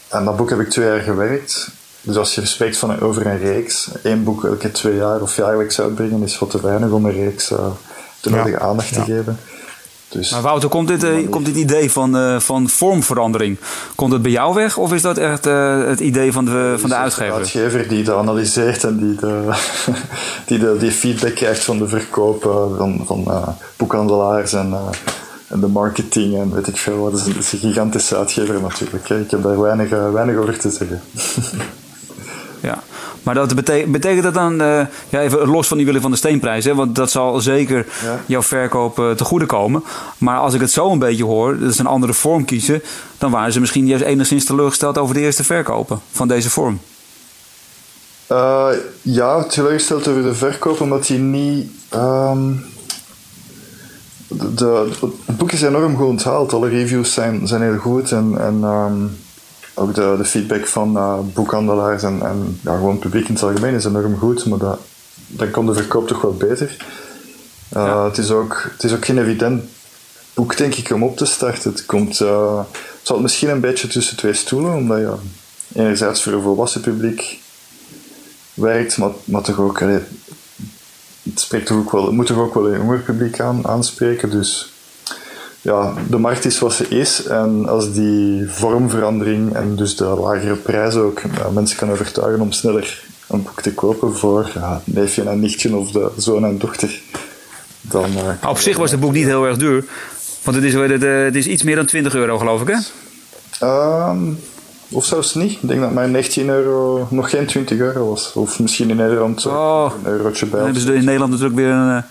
aan dat boek heb ik twee jaar gewerkt. Dus als je spreekt van, over een reeks, één boek elke twee jaar of jaarlijks uitbrengen, is wat te weinig om een reeks uh, de nodige aandacht te geven. Dus, maar Wouter, komt dit, uh, komt dit idee van, uh, van vormverandering, komt het bij jou weg? Of is dat echt het idee van de, van de uitgever? De uitgever die analyseert en die, de, die, de, die feedback krijgt van de verkoop van, van boekhandelaars en en de marketing en weet ik veel wat. Het is een, gigantische uitgever natuurlijk. Ik heb daar weinig, weinig over te zeggen. Ja, maar dat betekent, betekent dat dan, uh, ja, even los van die willen van de steenprijs, hè, want dat zal zeker jouw verkoop uh, te goede komen. Maar als ik het zo een beetje hoor, dat is een andere vorm kiezen, dan waren ze misschien juist enigszins teleurgesteld over de eerste verkopen van deze vorm. Uh, ja, teleurgesteld over de verkoop, omdat die niet. Um, de, boek is enorm goed onthaald. Alle reviews zijn, zijn heel goed en. en um, ook de, de feedback van uh, boekhandelaars en, en ja, gewoon het publiek in het algemeen is enorm goed, maar dat, dan komt de verkoop toch wel beter. Uh, het, is ook, het is ook geen evident boek, denk ik, om op te starten. Het, komt, uh, het valt misschien een beetje tussen twee stoelen, omdat je enerzijds voor een volwassen publiek werkt, maar, maar toch ook, allee, het, spreekt toch ook wel, het moet toch ook wel een jonger publiek aan, aanspreken, dus ja, de markt is wat ze is. En als die vormverandering en dus de lagere prijs ook ja, mensen kan overtuigen om sneller een boek te kopen voor ja, neefje en nichtje of de zoon en dochter. Dan, uh, Op zich was het boek niet heel erg duur. Want het is, het is iets meer dan 20 euro, geloof ik, hè? Um, of zelfs niet. Ik denk dat mijn 19 euro nog geen 20 euro was. Of misschien in Nederland oh, een eurotje bij. Dan hebben ze in Nederland natuurlijk weer een,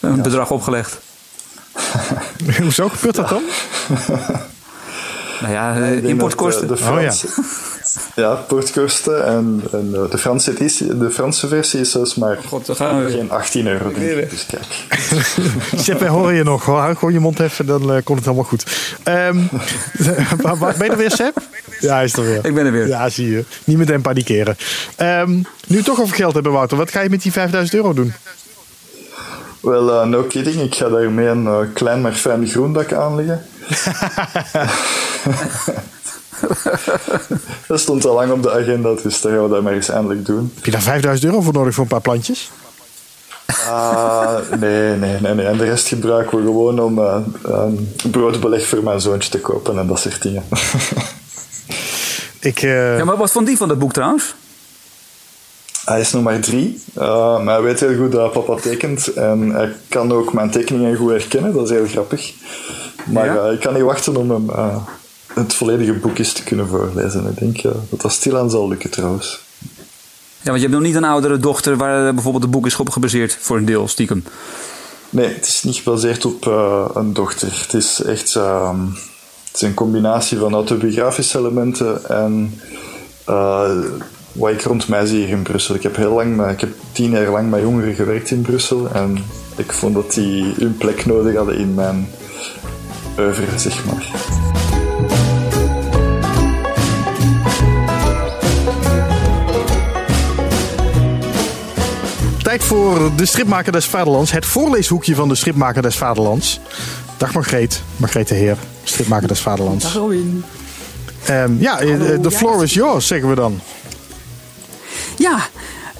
een ja. bedrag opgelegd. Hoezo gebeurt dat dan? nou ja, importkosten. De, de Franse, oh, ja. ja, importkosten. En, en de, Franse editie, de Franse versie is zelfs maar God, gaan we geen 18 euro. Dus kijk. Sepp, hoor je nog. Gewoon je mond even, dan uh, komt het helemaal goed. Um, ben je er weer, Sepp? Ja, hij is er weer. Ik ben er weer. Ja, zie je. Niet meteen panikeren. Um, nu toch over geld hebben, Wouter. Wat ga je met die 5000 euro doen? Wel, uh, no kidding. Ik ga daarmee een uh, klein maar fijn groendak aanleggen. dat stond al lang op de agenda, dus dan gaan we dat maar eens eindelijk doen. Heb je daar 5000 euro voor nodig voor een paar plantjes? Ah, nee, nee, nee, nee. En de rest gebruiken we gewoon om uh, um, broodbeleg voor mijn zoontje te kopen en dat soort dingen. Ik, uh... Ja, maar wat vond die van dat boek trouwens? Hij is maar drie, uh, maar hij weet heel goed dat papa tekent. En hij kan ook mijn tekeningen goed herkennen, dat is heel grappig. Maar ja? uh, ik kan niet wachten om hem uh, het volledige boek eens te kunnen voorlezen. Ik denk dat dat stilaan zal lukken trouwens. Ja, want je hebt nog niet een oudere dochter waar bijvoorbeeld het boek is op gebaseerd voor een deel, stiekem. Nee, het is niet gebaseerd op een dochter. Het is echt het is een combinatie van autobiografische elementen en wat ik rond mij zie hier in Brussel. Ik heb heel lang, ik heb tien jaar lang met jongeren gewerkt in Brussel en ik vond dat die hun plek nodig hadden in mijn oeuvre, zeg maar. Tijd voor de stripmaker des Vaderlands, het voorleeshoekje van de stripmaker des Vaderlands. Dag Margreet, Margreet de Heer, stripmaker des Vaderlands. Dag Robin. Um, ja, de floor is yours, zeggen we dan. Ja,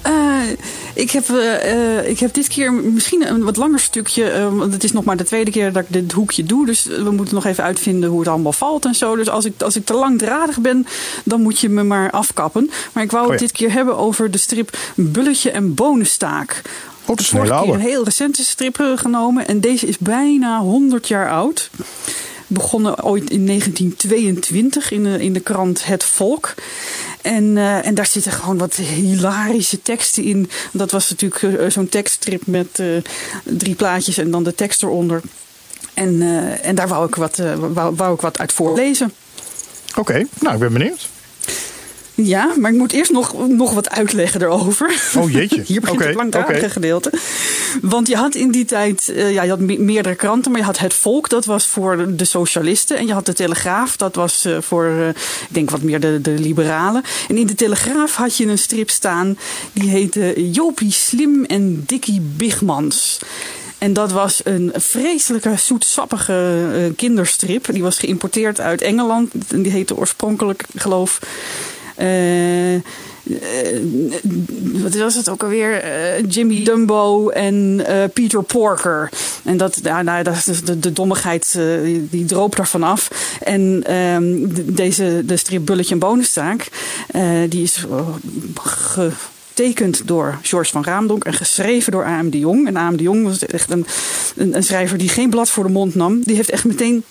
uh, ik, heb, uh, ik heb dit keer misschien een wat langer stukje. Want het is nog maar de tweede keer dat ik dit hoekje doe. Dus we moeten nog even uitvinden hoe het allemaal valt en zo. Dus als ik, als ik te langdradig ben, dan moet je me maar afkappen. Maar ik wou het oh ja. dit keer hebben over de strip Bulletje en Bonenstaak. Oh, dat is keer een heel recente strip genomen. En deze is bijna 100 jaar oud begonnen ooit in 1922 in de, in de krant Het Volk. En, uh, en daar zitten gewoon wat hilarische teksten in. Dat was natuurlijk uh, zo'n tekststrip met uh, drie plaatjes en dan de tekst eronder. En, en daar wou ik, wat, wou, wou, ik wat uit voorlezen. Oké, nou ik ben benieuwd. Ja, maar ik moet eerst nog, nog wat uitleggen erover. Oh jeetje. Hier begint okay, het langdradige okay. gedeelte. Want je had in die tijd, uh, ja, je had me meerdere kranten, maar je had Het Volk, dat was voor de socialisten. En je had De Telegraaf, dat was uh, voor, uh, ik denk wat meer de, de liberalen. En in De Telegraaf had je een strip staan, die heette Jopie Slim en Dikkie Bigmans. En dat was een vreselijke, zoetsappige kinderstrip. Die was geïmporteerd uit Engeland. En die heette oorspronkelijk, geloof wat was het ook alweer? Uh, Jimmy Dumbo en Peter Porker. En dat, ja, nou, dat de, de dommigheid die droop daarvan af. En ehm, deze, de strip Bulletje en Bonenstaak, die is getekend door George van Raamdonk en geschreven door A.M. de Jong. En A.M. de Jong was echt een, een, een schrijver die geen blad voor de mond nam. Die heeft echt meteen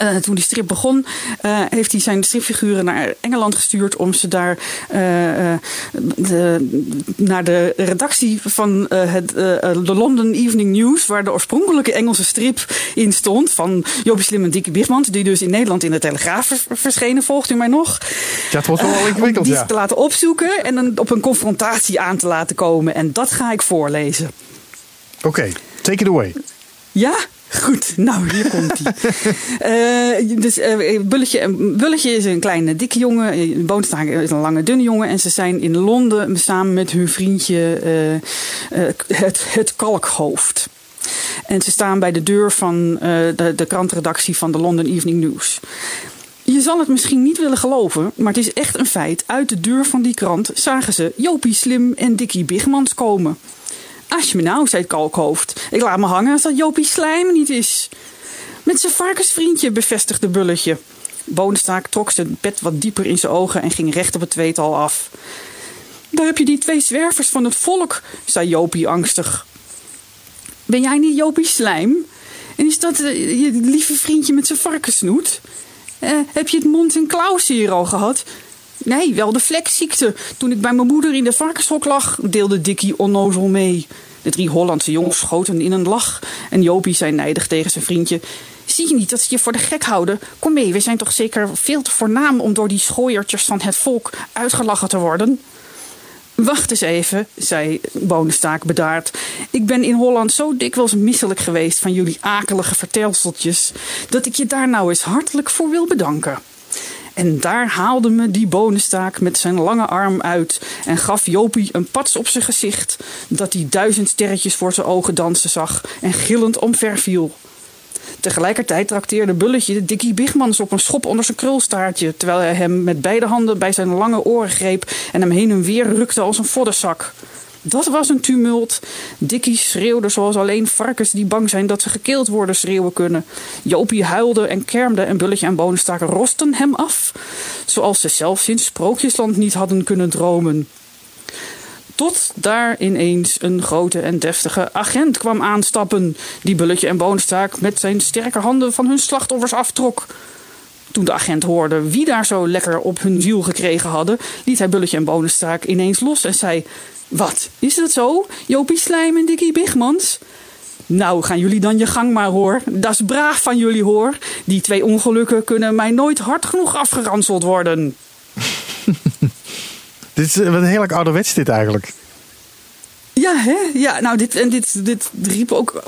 uh, toen die strip begon, uh, heeft hij zijn stripfiguren naar Engeland gestuurd om ze daar uh, de, naar de redactie van het, de London Evening News, waar de oorspronkelijke Engelse strip in stond, van Jopie Slim en Dickie Bigmans, die dus in Nederland in de Telegraaf verschenen, volgt u mij nog? Ja, het wordt wel ingewikkeld, om die ja. te laten opzoeken en dan op een confrontatie aan te laten komen. En dat ga ik voorlezen. Oké, okay, take it away. Ja? Goed, nou hier komt hij. uh, dus uh, Bulletje, Bulletje is een kleine dikke jongen. Boonstaak is een lange dunne jongen. En ze zijn in Londen samen met hun vriendje uh, het, het Kalkhoofd. En ze staan bij de deur van de, de krantredactie van de London Evening News. Je zal het misschien niet willen geloven, maar het is echt een feit. Uit de deur van die krant zagen ze Jopie Slim en Dickie Bigmans komen. Als je me nou, zei het kalkhoofd. Ik laat me hangen als dat Jopie Slijm niet is. Met zijn varkensvriendje, bevestigde Bulletje. Bonenstaak trok zijn bed wat dieper in zijn ogen en ging recht op het tweetal af. Daar heb je die twee zwervers van het volk, zei Jopie angstig. Ben jij niet Jopie Slijm? En is dat uh, je lieve vriendje met zijn varkensnoet? Uh, heb je het mond- en klauwzeer al gehad? Nee, wel de vlekziekte. Toen ik bij mijn moeder in de varkenshok lag, deelde Dickie onnozel mee. De drie Hollandse jongens schoten in een lach. En Jopie zei nijdig tegen zijn vriendje... Zie je niet dat ze je voor de gek houden? Kom mee, we zijn toch zeker veel te voornaam... om door die schooiertjes van het volk uitgelachen te worden? Wacht eens even, zei Bonenstaak bedaard. Ik ben in Holland zo dikwijls misselijk geweest... van jullie akelige vertelseltjes... dat ik je daar nou eens hartelijk voor wil bedanken. En daar haalde me die bonenstaak met zijn lange arm uit en gaf Jopie een pats op zijn gezicht dat hij duizend sterretjes voor zijn ogen dansen zag en gillend omver viel. Tegelijkertijd trakteerde Bulletje Dickie Bigmans op een schop onder zijn krulstaartje, terwijl hij hem met beide handen bij zijn lange oren greep en hem heen en weer rukte als een vodderzak. Dat was een tumult. Dickie schreeuwde zoals alleen varkens die bang zijn dat ze gekeeld worden schreeuwen kunnen. Jopie huilde en kermde en Bulletje en Bonenstaak rosten hem af. Zoals ze zelfs in Sprookjesland niet hadden kunnen dromen. Tot daar ineens een grote en deftige agent kwam aanstappen, die Bulletje en Boonstaak met zijn sterke handen van hun slachtoffers aftrok. Toen de agent hoorde wie daar zo lekker op hun ziel gekregen hadden, liet hij Bulletje en Bonenstaak ineens los en zei: Wat, is dat zo? Jopie Slijm en Dickie Bigmans? Nou, gaan jullie dan je gang maar hoor. Dat is braaf van jullie hoor. Die twee ongelukken kunnen mij nooit hard genoeg afgeranseld worden. Dit is wat heerlijk ouderwets dit eigenlijk. Ja, hè? Ja, nou, dit, en dit, dit riep ook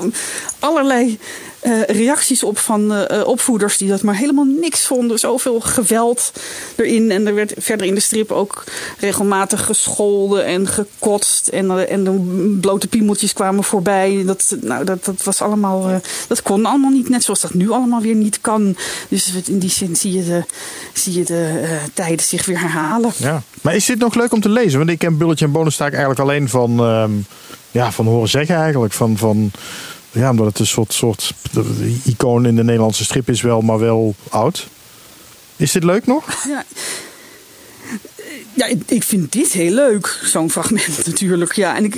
allerlei uh, reacties op van uh, opvoeders die dat maar helemaal niks vonden. Zoveel geweld erin. En er werd verder in de strip ook regelmatig gescholden en gekotst. En, en de blote piemeltjes kwamen voorbij. Dat, nou, dat, dat was allemaal. dat kon allemaal niet, net zoals dat nu allemaal weer niet kan. Dus in die zin zie je de, zie je de tijden zich weer herhalen. Ja. Maar is dit nog leuk om te lezen? Want ik ken Bulletje en Bonenstaak eigenlijk alleen van, uh, ja, van horen zeggen eigenlijk. Van, van, ja, omdat het een soort, soort icoon in de Nederlandse strip is wel, maar wel oud. Is dit leuk nog? Ja. Ja, ik vind dit heel leuk, zo'n fragment natuurlijk. Ja, en ik,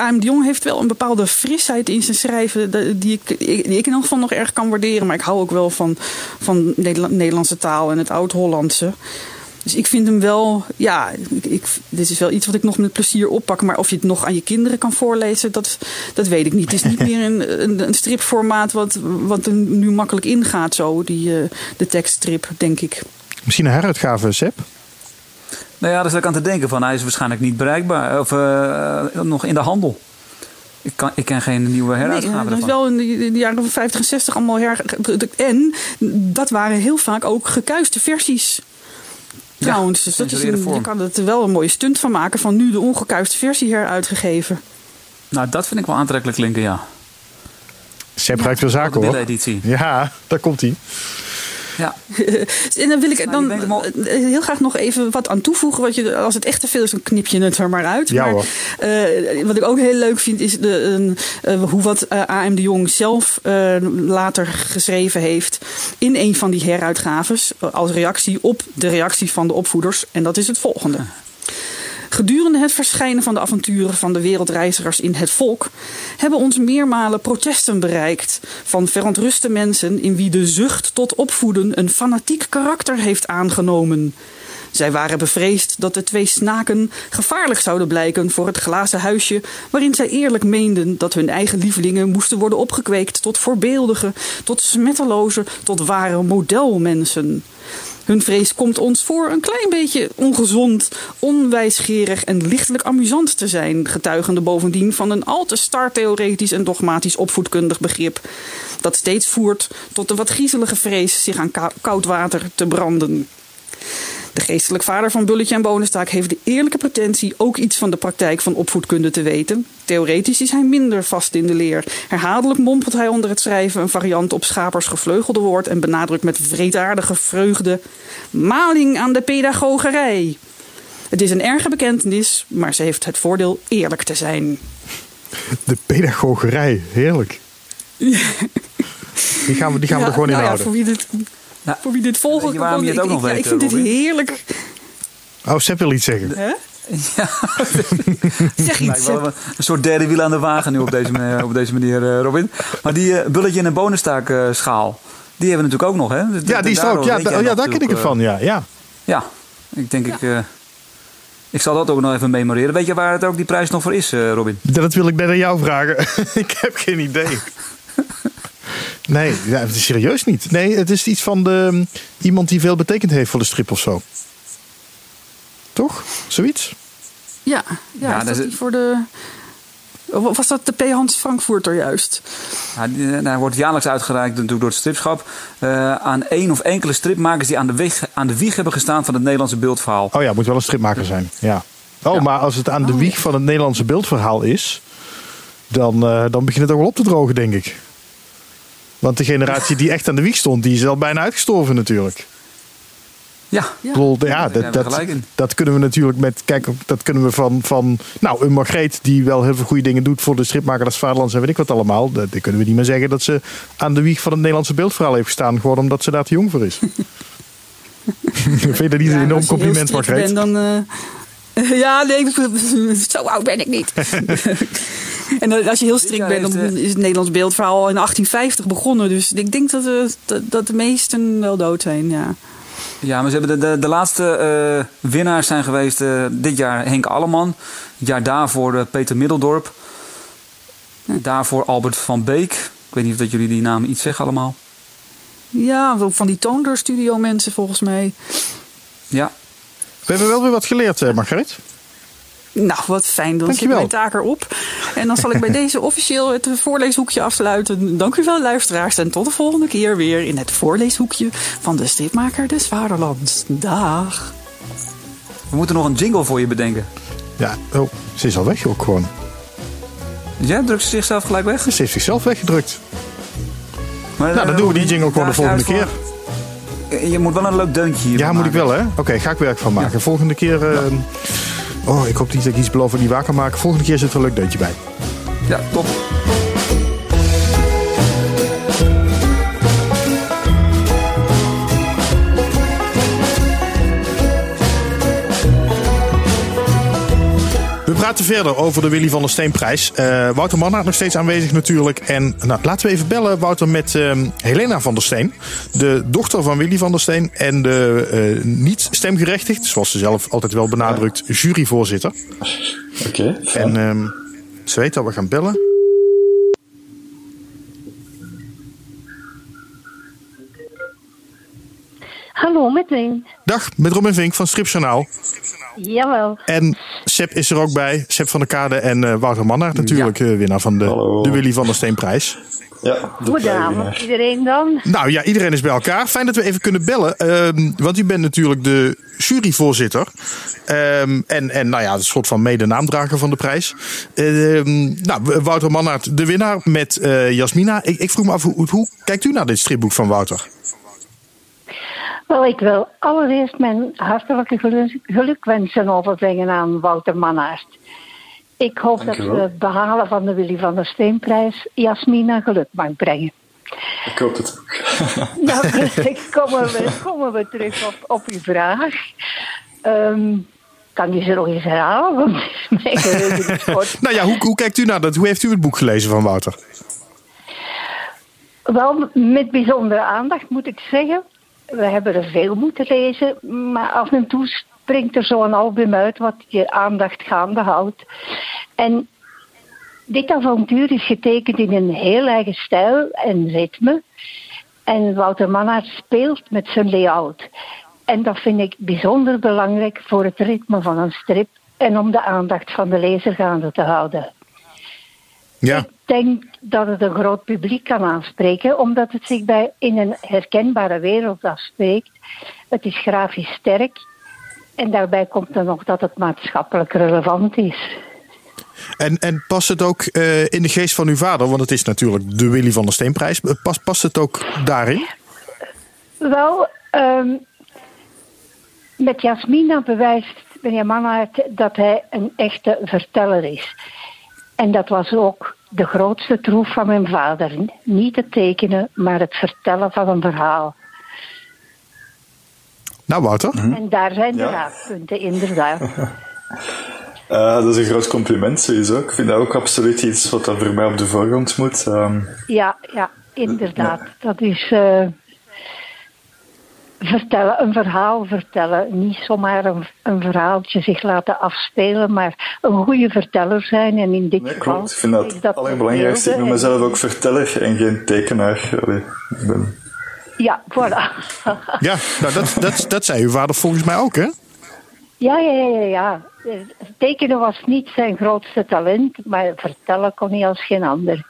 A.M. de Jong heeft wel een bepaalde frisheid in zijn schrijven... die ik, die ik in ieder geval nog erg kan waarderen. Maar ik hou ook wel van, van Nederlandse taal en het Oud-Hollandse. Dus ik vind hem wel, ja, ik, ik, dit is wel iets wat ik nog met plezier oppak. Maar of je het nog aan je kinderen kan voorlezen, dat, dat weet ik niet. Het is niet meer een, een, een stripformaat wat, wat er nu makkelijk ingaat, zo, die, uh, de tekststrip, denk ik. Misschien een heruitgave, Seb? Nou ja, daar zat ik aan te denken van. Hij is waarschijnlijk niet bereikbaar. Of uh, nog in de handel. Ik, kan, ik ken geen nieuwe heruitgave nee, dat is wel in de, de, jaren 50 en 60 allemaal her... En dat waren heel vaak ook gekuiste versies. Trouwens, dus dat is een, je kan er wel een mooie stunt van maken van nu de ongekuiste versie heruitgegeven. Nou, dat vind ik wel aantrekkelijk klinken, ja. Seb ja. weer zaken hoor. editie. Ja, daar komt hij. Ja. en dan wil ik nou, dan heel graag nog even wat aan toevoegen. Wat je, als het echt te veel is, dan knip je het er maar uit. Ja, maar, uh, wat ik ook heel leuk vind, is de, uh, hoe wat uh, A.M. de Jong zelf later geschreven heeft in een van die heruitgaves. Als reactie op de reactie van de opvoeders. En dat is het volgende. Gedurende het verschijnen van de avonturen van de wereldreizigers in het volk hebben ons meermalen protesten bereikt van verontruste mensen in wie de zucht tot opvoeden een fanatiek karakter heeft aangenomen. Zij waren bevreesd dat de twee snaken gevaarlijk zouden blijken voor het glazen huisje waarin zij eerlijk meenden dat hun eigen lievelingen moesten worden opgekweekt tot voorbeeldige, tot smetteloze, tot ware modelmensen. Hun vrees komt ons voor een klein beetje ongezond, onwijsgerig en lichtelijk amusant te zijn, getuigende bovendien van een al te startheoretisch en dogmatisch opvoedkundig begrip, dat steeds voert tot de wat griezelige vrees zich aan koud water te branden. De geestelijk vader van Bulletje en Bonenstaak heeft de eerlijke pretentie ook iets van de praktijk van opvoedkunde te weten. Theoretisch is hij minder vast in de leer. Herhaaldelijk mompelt hij onder het schrijven een variant op Schapers gevleugelde woord en benadrukt met vreedaardige vreugde: maling aan de pedagogerij. Het is een erge bekentenis, maar ze heeft het voordeel eerlijk te zijn. De pedagogerij, heerlijk. Die gaan we, die gaan we er gewoon in nou houden. Ja, voor wie dit nou, voor wie dit volgt, waarom je het ook nog weet, ik vind dit heerlijk. Oh, Sepp wil iets zeggen. Huh? Ja. zeg iets. Een soort derde wiel aan de wagen nu op deze manier, op deze manier uh, Robin. Maar die uh, bulletje en een bonenstaak uh, schaal, die hebben we natuurlijk ook nog, hè? Dus ja, die is ook. Ja, da, ja daar ken ik het van, ja. Ja, ja ik denk ja. ik... ik zal dat ook nog even memoreren. Weet je waar het ook die prijs nog voor is, Robin? Dat wil ik aan jou vragen. ik heb geen idee. Nee, ja, het is serieus niet. Nee, het is iets van de, iemand die veel betekend heeft voor de strip of zo. Toch? Zoiets? Ja, ja, ja is dat is voor de... Of was dat de P. Hans Frankfurter juist? Ja, die, eh, wordt jaarlijks uitgereikt natuurlijk door het stripschap. eh, aan één of enkele stripmakers die aan de, weg, aan de wieg hebben gestaan van het Nederlandse beeldverhaal. Oh ja, moet wel een stripmaker zijn. Ja. Oh, maar als het aan de wieg van het Nederlandse beeldverhaal is, dan, eh, dan begint het ook wel op te drogen, denk ik. Want de generatie die echt aan de wieg stond, die is al bijna uitgestorven natuurlijk. Ja, Ik bedoel, ja, dat, dat, dat kunnen we natuurlijk met. Kijk, dat kunnen we van. van nou, een Margreet die wel heel veel goede dingen doet voor de stripmaker des Vaderlands en weet ik wat allemaal. Dat, dat kunnen we niet meer zeggen dat ze aan de wieg van het Nederlandse beeldverhaal heeft gestaan. Gewoon omdat ze daar te jong voor is. Vind je dat niet een enorm als compliment, Margreet? bent, dan, eh, ja, nee, zo oud ben ik niet. En als je heel strikt bent, dan eh, is het Nederlands beeldverhaal al in 1850 begonnen. Dus ik denk dat, eh, dat, dat de meesten wel dood zijn, ja. Ja, maar ze hebben de, de, de laatste eh, winnaars zijn geweest eh, dit jaar Henk Alleman. Het jaar daarvoor Peter Middeldorp. Daarvoor Albert van Beek. Ik weet niet of dat jullie die namen iets zeggen allemaal. Ja, ook van die Toonder Studio mensen volgens mij. Ja, We hebben wel weer wat geleerd, Margreet. Nou, wat fijn. Dan zit Dankjewel. mijn taak erop. En dan zal ik bij deze officieel het voorleeshoekje afsluiten. Dank u wel, luisteraars. En tot de volgende keer weer in het voorleeshoekje van de stripmaker des Vaderlands. Dag. we moeten nog een jingle voor je bedenken. Ja, oh, ze is al weg ook gewoon. Ja, drukt ze zichzelf gelijk weg? Ze heeft zichzelf weggedrukt. Maar, Nou, dan eh, doen we die jingle gewoon de volgende keer. voor- Je moet wel een leuk deuntje hier Ja, moet ik wel, hè? Oké, ga ik werk van maken. Volgende keer. eh, Oh, ik hoop niet dat ik iets beloof ik niet waar kan maken. Volgende keer zit er een leuk deuntje bij. Ja, top. Praten verder over de Willy van der Steenprijs. Eh Wouter Mannaert nog steeds aanwezig natuurlijk. En nou, laten we even bellen, Wouter, met ehm, Helena van der Steen. De dochter van Willy van der Steen. En de eh, niet stemgerechtigd, zoals ze zelf altijd wel benadrukt, juryvoorzitter. Oké, En ehm, ze weet dat we gaan bellen. Hallo, met. Dag, met Robin Vink van Stripjournaal. Jawel. En Seb is er ook bij. Seb van der Kade en eh, Wouter Mannaert natuurlijk, eh, winnaar van de, Hallo. de Willy van der Steenprijs. ja, de Goedenavond, iedereen dan. Nou ja, iedereen is bij elkaar. Fijn dat we even kunnen bellen. ehm, want u bent natuurlijk de juryvoorzitter. Ehm, en, en nou ja, een soort van mede-naamdrager van de prijs. Ehm, nou, Wouter Mannaert, de winnaar met eh, Jasmina. Ik, ik vroeg me af, hoe, hoe kijkt u naar dit stripboek van Wouter? Wel, ik wil allereerst mijn hartelijke geluk, gelukwensen overbrengen aan Wouter Mannaert. Ik hoop dat we het behalen van de Willy van der Steenprijs Jasmina geluk mag brengen. Ik hoop het ook. Nou, komen we, komen we terug op, op uw vraag. Ehm, kan je ze nog eens herhalen? Want kort. Nou ja, hoe, hoe kijkt u naar dat? Hoe heeft u het boek gelezen van Wouter? Wel, met bijzondere aandacht moet ik zeggen. We hebben er veel moeten lezen, maar af en toe springt er zo'n album uit wat je aandacht gaande houdt. En dit avontuur is getekend in een heel eigen stijl en ritme. En Wouter Mannaert speelt met zijn layout. En dat vind ik bijzonder belangrijk voor het ritme van een strip en om de aandacht van de lezer gaande te houden. Ja, Ik denk dat het een groot publiek kan aanspreken, omdat het zich bij in een herkenbare wereld afspreekt. Het is grafisch sterk en daarbij komt er nog dat het maatschappelijk relevant is. en, en past het ook eh, in de geest van uw vader? Want het is natuurlijk de Willy van der Steenprijs. Eh, Past, past het ook daarin? Wel, ehm, met Jasmina bewijst meneer Mannaert dat hij een echte verteller is. En dat was ook de grootste troef van mijn vader. Niet het tekenen, maar het vertellen van een verhaal. Nou, Wouter. En daar zijn de Ja. raadpunten, inderdaad. Eh, dat is een groot compliment sowieso. Ik vind dat ook absoluut iets wat er voor mij op de voorgrond moet. Ehm, Ja, ja, inderdaad. Dat is eh, vertellen, een verhaal vertellen. Niet zomaar een, een verhaaltje zich laten afspelen, maar een goede verteller zijn. En in dit nee, geval klopt. Ik vind dat is het allerbelangrijkste. Ik noem mezelf ook verteller en geen tekenaar. Allee, ik ben... Ja, voilà. Ja, nou, dat, dat, dat zei uw vader volgens mij ook, hè? Ja, ja, ja, ja, ja. Tekenen was niet zijn grootste talent, maar vertellen kon hij als geen ander.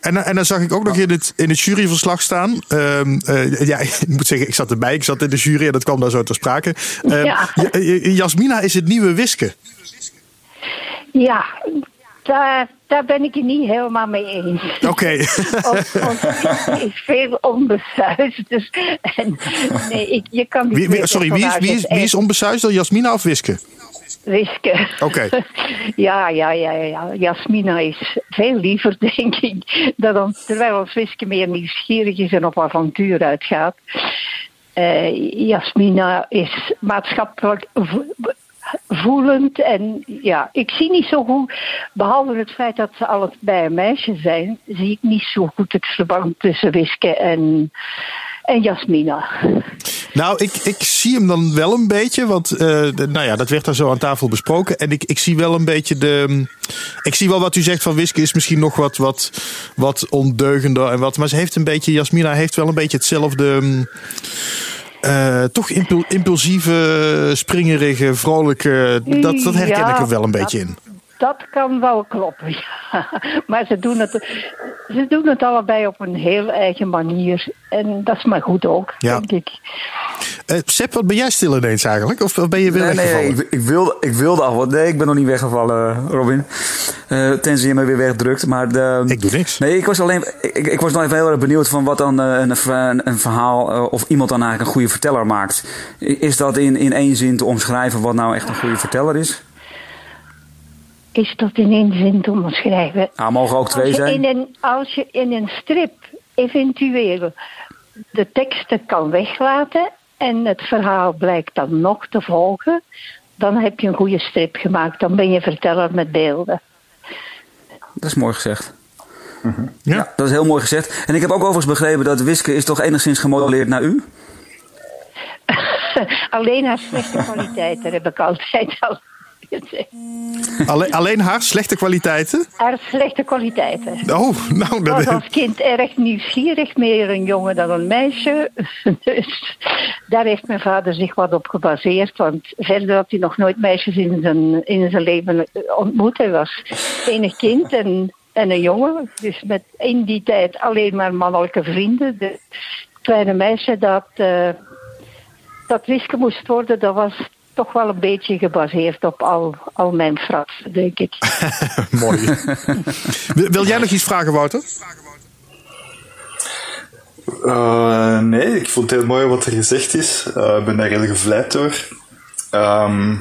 En, en dan zag ik ook nog in het, in het juryverslag staan. Ehm, eh, ja, ik moet zeggen, ik zat erbij. Ik zat in de jury en dat kwam daar zo ter sprake. Ja. Eh, Jasmina is het nieuwe Wiske. Ja, daar, daar ben ik het niet helemaal mee eens. Oké. Kind is veel onbesuisd. Dus, en, nee, ik, je kan Wie, sorry, wie is, wie, is, wie is onbesuisd? Jasmina of Wiske? Wiske. Oké. Ja, ja, ja, ja, ja. Jasmina is veel liever, denk ik, dan om- terwijl ons Wiske meer nieuwsgierig is en op avontuur uitgaat. Eh, Jasmina is maatschappelijk vo- voelend en ja, ik zie niet zo goed, behalve het feit dat ze allebei een meisje zijn, zie ik niet zo goed het verband tussen Wiske en, en Jasmina. Nou, ik, ik zie hem dan wel een beetje. Want eh, nou ja, dat werd daar zo aan tafel besproken. En ik, ik zie wel een beetje de. Ik zie wel wat u zegt van Wiske is misschien nog wat, wat, wat ondeugender. En wat, maar ze heeft een beetje. Jasmina heeft wel een beetje hetzelfde. eh, toch impul- impulsieve, springerige, vrolijke. Dat, dat herken Ja, ik er wel een beetje in. Dat kan wel kloppen, ja. Maar ze doen, het, ze doen het allebei op een heel eigen manier. En dat is maar goed ook, Ja. denk ik. Eh Sepp, wat ben jij stil ineens eigenlijk? Of ben je weer Nee, nee, weggevallen? ik, ik, wilde, ik wilde al wat. Nee, ik ben nog niet weggevallen, Robin. Eh, tenzij je me weer wegdrukt. Maar de, Ik doe niks. Nee, ik was alleen. Ik, ik was nog even heel erg benieuwd van wat dan eh, een, een, een verhaal. of iemand dan eigenlijk een goede verteller maakt. Is dat in, in één zin te omschrijven wat nou echt een goede verteller is? Is dat in één zin te omschrijven? Nou, mogen ook twee Als je, in zijn. een, als je in een strip eventueel de teksten kan weglaten en het verhaal blijkt dan nog te volgen, dan heb je een goede strip gemaakt. Dan ben je verteller met beelden. Dat is mooi gezegd. Ja. Ja, dat is heel mooi gezegd. En ik heb ook overigens begrepen dat Wiske is toch enigszins gemodelleerd naar u? Alleen haar slechte kwaliteiten heb ik altijd al Alleen, alleen haar slechte kwaliteiten? Haar slechte kwaliteiten. Oh, nou, Ik dat, was als kind erg nieuwsgierig, meer een jongen dan een meisje. Dus daar heeft mijn vader zich wat op gebaseerd. Want verder had hij nog nooit meisjes in zijn, in zijn leven ontmoet. Hij was enig kind en, en een jongen. Dus met in die tijd alleen maar mannelijke vrienden. De kleine meisje dat, eh, dat Wiske moest worden, dat was toch wel een beetje gebaseerd op al, al mijn fratsen, denk ik. Mooi. Wil, wil jij nog iets vragen, Wouter? Eh, nee, ik vond het heel mooi wat er gezegd is. Eh, Ik ben daar heel gevleid door. Ehm,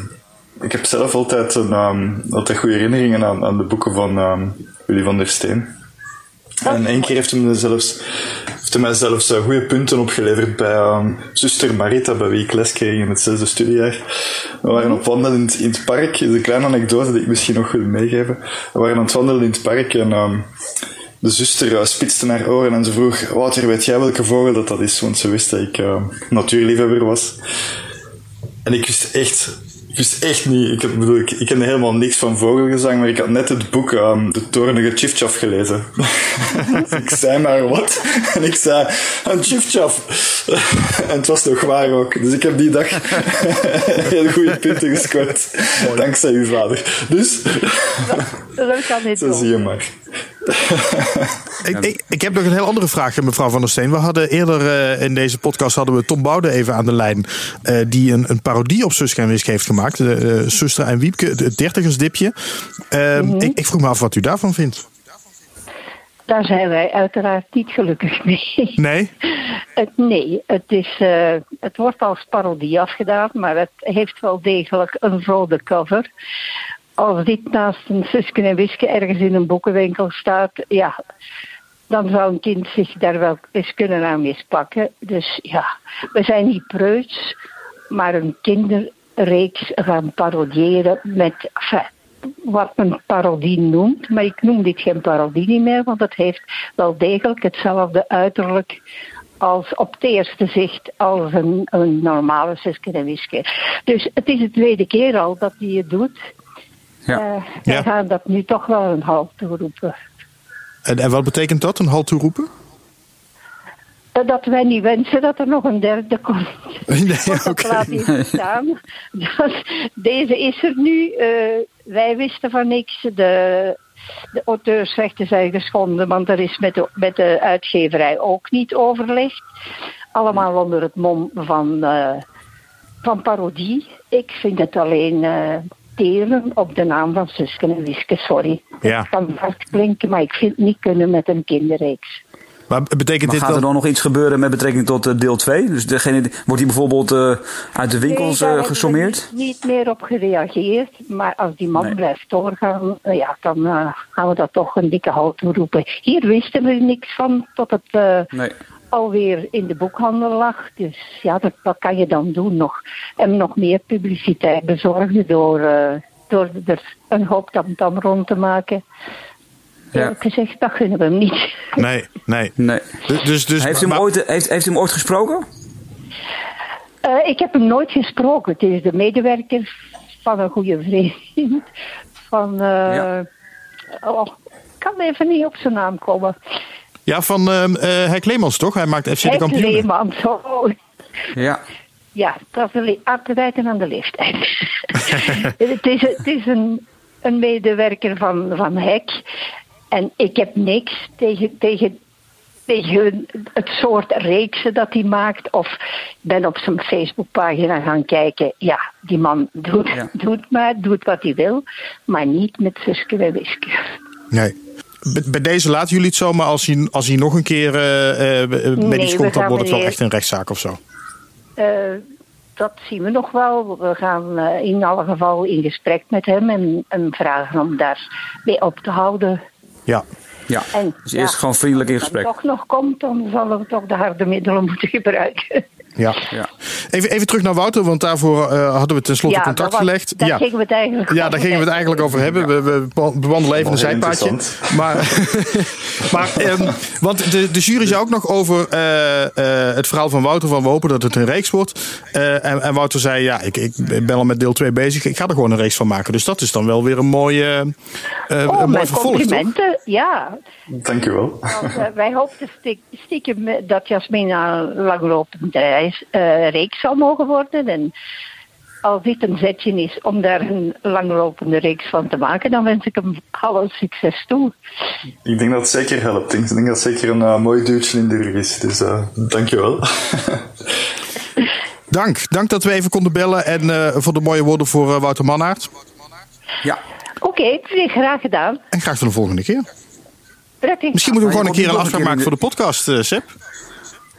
ik heb zelf altijd, een, ehm, altijd goede herinneringen aan, aan de boeken van ehm, Willy van der Steen. En één keer heeft hij me zelfs, heeft mij zelfs eh, goede punten opgeleverd bij ehm, zuster Marita, bij wie ik les kreeg in het zesde studiejaar. We waren op wandelen in het, park. Is een kleine anekdote die ik misschien nog wil meegeven. We waren aan het wandelen in het park en ehm, de zuster eh, spitste haar oren en ze vroeg: Wouter, weet jij welke vogel dat, dat is? Want ze wist dat ik eh, natuurliefhebber was. En ik wist echt, wist echt niet, ik, heb, bedoel, ik, ik kende helemaal niks van vogelgezang, maar ik had net het boek ehm, De Toornige Chifchaf gelezen. Dus ik zei maar wat. En ik zei, een Chifchaf. en het was nog waar ook. Dus ik heb die dag heel goede punten gescoord. Dankzij uw vader. Dus, Dat kan niet zo zie je maar. Ik, ik, ik heb nog een heel andere vraag, mevrouw Van der Steen. We hadden eerder eh, in deze podcast hadden we Tom Boude even aan de lijn. eh, die een, een parodie op Suske en Wiske heeft gemaakt. De, eh, Suster en Wiepke, het dertigersdipje. Ehm, ik, ik vroeg me af wat u daarvan vindt. Daar zijn wij uiteraard niet gelukkig mee. Nee? Het, nee, het, is, het wordt als parodie afgedaan, maar het heeft wel degelijk een rode cover. Als dit naast een Suske en Wiske ergens in een boekenwinkel staat, ja, dan zou een kind zich daar wel eens kunnen aan mispakken. Dus ja, we zijn niet preuts, maar een kinderreeks gaan parodiëren met wat men parodie noemt. Maar ik noem dit geen parodie meer, want het heeft wel degelijk hetzelfde uiterlijk als op het eerste zicht als een, een normale Suske en Wiske. Dus het is de tweede keer al dat hij het doet. Ja. Eh, wij Ja. gaan dat nu toch wel een halt toeroepen. En, en wat betekent dat, een halt toeroepen? eh, dat wij niet wensen dat er nog een derde komt. Nee, dat oké. laat even staan. Dat, deze is er nu. eh, wij wisten van niks. De, de auteursrechten zijn geschonden, want er is met de, met de uitgeverij ook niet overlegd. Allemaal onder het mom van, eh, van parodie. Ik vind het alleen eh teren op de naam van Suske en Wiske, sorry. Ja. Het kan hard klinken, maar ik vind het niet kunnen met een kinderreeks. Maar betekent Maar dit gaat er dan... nog iets gebeuren met betrekking tot eh, deel 2? Dus degene, wordt die bijvoorbeeld eh, uit de winkels Nee, daar eh, gesommeerd? Niet, niet meer op gereageerd. Maar als die man Nee. blijft doorgaan, ja, dan gaan we dat toch een dikke hout roepen. Hier wisten we niks van tot het Nee. Alweer in de boekhandel lag. Dus ja, dat, wat kan je dan doen nog? En nog meer publiciteit bezorgen door, eh, door er een hoop tamtam rond te maken. Ja. Gezegd, dat gunnen we hem niet. Nee, nee. Nee. Dus, dus, dus, Heeft u, hem ooit, heeft, heeft u hem ooit gesproken? Eh, ik heb hem nooit gesproken. Het is de medewerker van een goede vriend. Van, eh, Ja. oh, ik kan even niet op zijn naam komen. Ja, van ehm eh Henk Leemans toch? Hij maakt FC de Henk kampioen. Leemans. Oh, Ja. ja, dat is le- aan de leeftijd. het is, het is een, een medewerker van, van Hek. En ik heb niks tegen, tegen, tegen het soort reeksen dat hij maakt. Of ik ben op zijn Facebookpagina gaan kijken. Ja, die man doet, Ja. doet maar, doet wat hij wil. Maar niet met Suske en Wiske. Nee. Bij- deze laten jullie het zo, maar als hij, als hij nog een keer eh, eh, Nee, iets we komt, dan wordt het wel echt een rechtszaak of zo. Eh, dat zien we nog wel. We gaan eh, in alle geval in gesprek met hem en, en vragen om daar mee op te houden. Ja. ja. En, Dus eerst gewoon vriendelijk in als gesprek. het toch nog komt, dan zullen we toch de harde middelen moeten gebruiken. Ja. Ja. Even, even terug naar Wouter, want daarvoor eh, hadden we tenslotte contact daar was- gelegd. Daar ja. gingen we het eigenlijk Ja, daar gingen we het eigenlijk over hebben. We, we bewandelen even een zijpaadje. Maar, maar ehm, want de, de jury zei ook nog over eh, eh, het verhaal van Wouter van we hopen dat het een reeks wordt. Eh, en, en Wouter zei ja, ik, ik ben al met deel 2 bezig. Ik ga er gewoon een reeks van maken. Dus dat is dan wel weer een mooie, Oh, een mooi vervolg, toch? Ja, Dank u wel. want, wij hoopten stiekem dat Jasmina reis, eh, reeks zou mogen worden. En als dit een zetje is om daar een langlopende reeks van te maken, dan wens ik hem alle succes toe. Ik denk dat het zeker helpt. Ik denk dat het zeker een eh, mooi duwtje in de rug is. Dus eh dank je wel. Dank. Dank dat we even konden bellen. En eh, voor de mooie woorden voor eh, Wouter Mannaert. Ja. Oké, graag gedaan. En graag tot de volgende keer. Prettig. Misschien moeten we gewoon een keer een afspraak maken voor de podcast, eh Seb.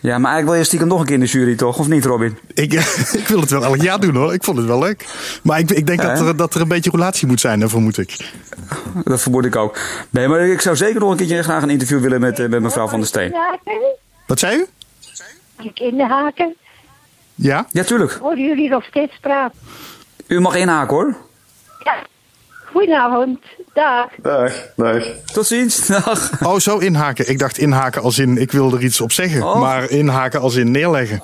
Ja, maar eigenlijk wil je stiekem nog een keer in de jury, toch? Of niet, Robin? Ik, ik wil het wel elk jaar doen hoor. Ik vond het wel leuk. Maar ik, ik denk Ja, dat, er, dat er een beetje relatie moet zijn, hè, vermoed ik. Dat vermoed ik ook. Nee, maar ik zou zeker nog een keertje graag een interview willen met, eh, met mevrouw Van der Steen. Wat zei u? Ik inhaken? Ja? Ja, tuurlijk. Horen jullie nog steeds praten? U mag inhaken, hoor. Ja. Goedenavond. Dag. Dag, dag. Tot ziens. Dag. Oh, zo inhaken. Ik dacht inhaken als in ik wil er iets op zeggen. Oh. Maar inhaken als in neerleggen.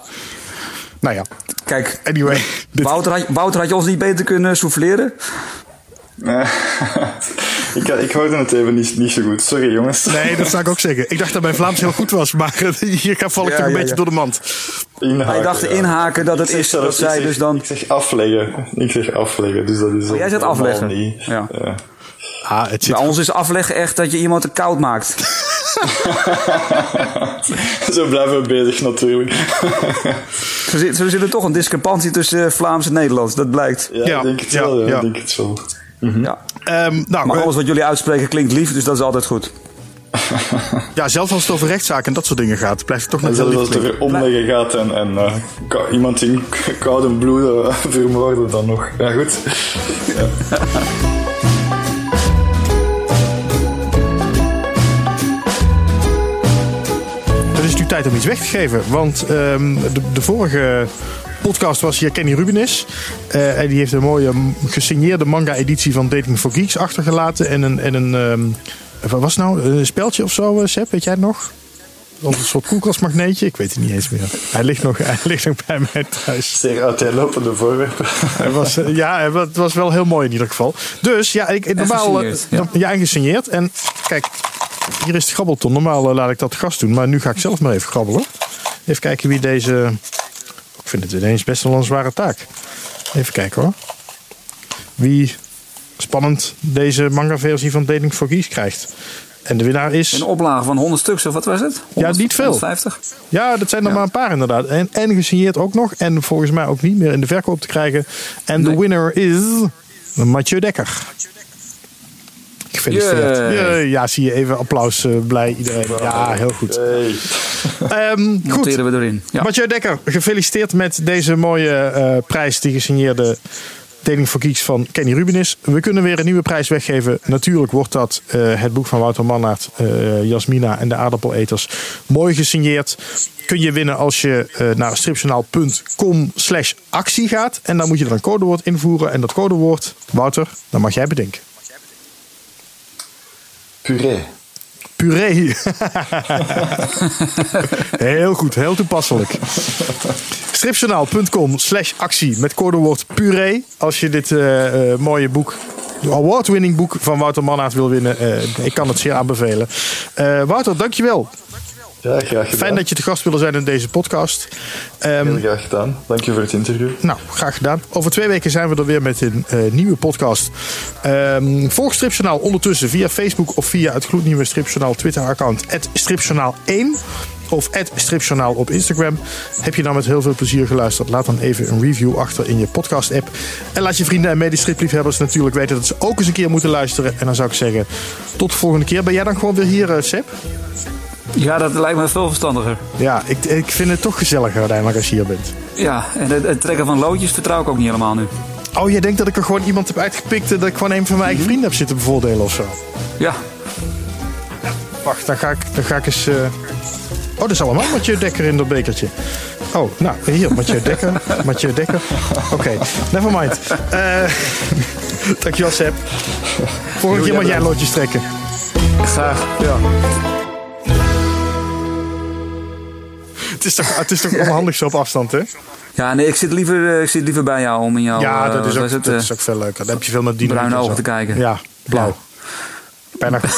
Nou ja, Kijk, anyway. Wouter had, Wouter had je ons niet beter kunnen souffleren? Eh, ik, ik hoorde het even niet, niet zo goed. Sorry jongens. nee, dat zou ik ook zeggen. Ik dacht dat mijn Vlaams heel goed was. Maar hier val ik Ja, toch een ja, beetje ja. door de mand. Inhaken, Hij dacht ja. inhaken dat het is dat zij zeg- dus dan... Ik zeg afleggen. Ik zeg afleggen, dus dat is... Oh, jij zegt afleggen. Niet. Ja. Ja. Ah, het zit Bij ons is afleggen echt dat je iemand te koud maakt. Zo blijven we bezig natuurlijk. Zo zit, zo zit er toch een discrepantie tussen eh, Vlaams en Nederlands, dat blijkt. ja, Ja, ik denk het ja, wel. Ja, ja. ik denk het wel. Ja. Ehm, nou, Maar alles wat jullie uitspreken klinkt lief, dus dat is altijd goed. ja, zelfs als het over rechtszaken en dat soort dingen gaat, blijft het toch net heel zelfs lief als het klinken. er omleggen gaat en, en eh, ka- iemand in k- koude bloed eh, vermoorden dan nog. Ja, goed. Is het nu tijd om iets weg te geven. Want ehm, de, de vorige podcast was hier Kenny Rubinis. Eh, en die heeft een mooie gesigneerde manga-editie van Dating for Geeks achtergelaten. En een, en een ehm, wat was het nou? Een speltje of zo, eh, Seb? Weet jij het nog? Of een soort koelkastmagneetje? Ik weet het niet eens meer. Hij ligt nog, hij ligt nog bij mij thuis. Zeer uiteenlopende voorwerpen. Hij was, eh, ja, het was wel heel mooi in ieder geval. Dus ja, ik, normaal. gesigneerd, ja. ja. en gesigneerd. En kijk, hier is de grabbelton. Normaal laat ik dat gast doen, maar nu ga ik zelf maar even grabbelen. Even kijken wie deze... Vind het ineens best wel een zware taak. Even kijken hoor. Wie spannend deze manga-versie van Dating for Geese krijgt. En de winnaar is... Een oplage van 100 stuks, of wat was het? 100, Ja, niet veel. 150? Ja, dat zijn er Ja. maar een paar inderdaad. En, en gesigneerd ook nog. En volgens mij ook niet meer in de verkoop te krijgen. En de Nee. winner is Mathieu Dekker. Gefeliciteerd. Yay. Ja, ja, zie je even applaus. eh, blij iedereen. Ja, heel goed. Hey. Ehm, goed. Noteren we erin. Ja. Mathieu Dekker, gefeliciteerd met deze mooie eh, prijs. Die gesigneerde Dating for Geeks van Kenny Rubin is. We kunnen weer een nieuwe prijs weggeven. Natuurlijk wordt dat eh, het boek van Wouter Mannaert, eh, Jasmina en de aardappeleters. Mooi gesigneerd. Kun je winnen als je eh, naar stripjournaal.com slash actie gaat. En dan moet je er een codewoord invoeren. En dat codewoord, Wouter, dat mag jij bedenken. Puree. Puree. heel goed, heel toepasselijk. Stripjournaal.com slash actie met codewoord puree. Als je dit eh, eh, mooie boek, award-winning boek van Wouter Mannaert wil winnen. eh, ik kan het zeer aanbevelen. Eh, Wouter, dankjewel. Ja, graag gedaan. Fijn dat je te gast willen zijn in deze podcast. Ehm, Heel graag gedaan. Dank je voor het interview. nou, graag gedaan. Over twee weken zijn we er weer met een eh, nieuwe podcast. Ehm volg Stripjournaal ondertussen via Facebook of via het gloednieuwe Stripjournaal Twitter-account stripjournaal1 of stripjournaal op Instagram. Heb je nou met heel veel plezier geluisterd? Laat dan even een review achter in je podcast-app. En laat je vrienden en medestripliefhebbers natuurlijk weten dat ze ook eens een keer moeten luisteren. En dan zou ik zeggen, tot de volgende keer. Ben jij dan gewoon weer hier, eh, Seb? Ja, dat lijkt me veel verstandiger. Ja, ik, ik vind het toch gezelliger uiteindelijk als je hier bent. Ja, en het, het trekken van loodjes vertrouw ik ook niet helemaal nu. Oh, jij denkt dat ik er gewoon iemand heb uitgepikt en dat ik gewoon een van mijn eigen vrienden heb zitten bevoordelen of zo? Ja, Wacht, dan ga ik, dan ga ik eens. eh, Oh, dat is allemaal Mathieu Dekker in dat bekertje. Oh, nou, hier, Mathieu Dekker. Mathieu Dekker. Oké, never mind. Eh dankjewel, Seb. Volgende keer mag jij loodjes trekken. graag. Ja. Het is toch, het is toch onhandig zo op afstand, hè? Ja, nee, ik zit, liever, eh, ik zit liever bij jou om in jouw Ja, eh, dat is, ook, het, dat eh, is ook veel leuker. Dan heb je veel met die bruine ogen te kijken. Ja, blauw. Bijna.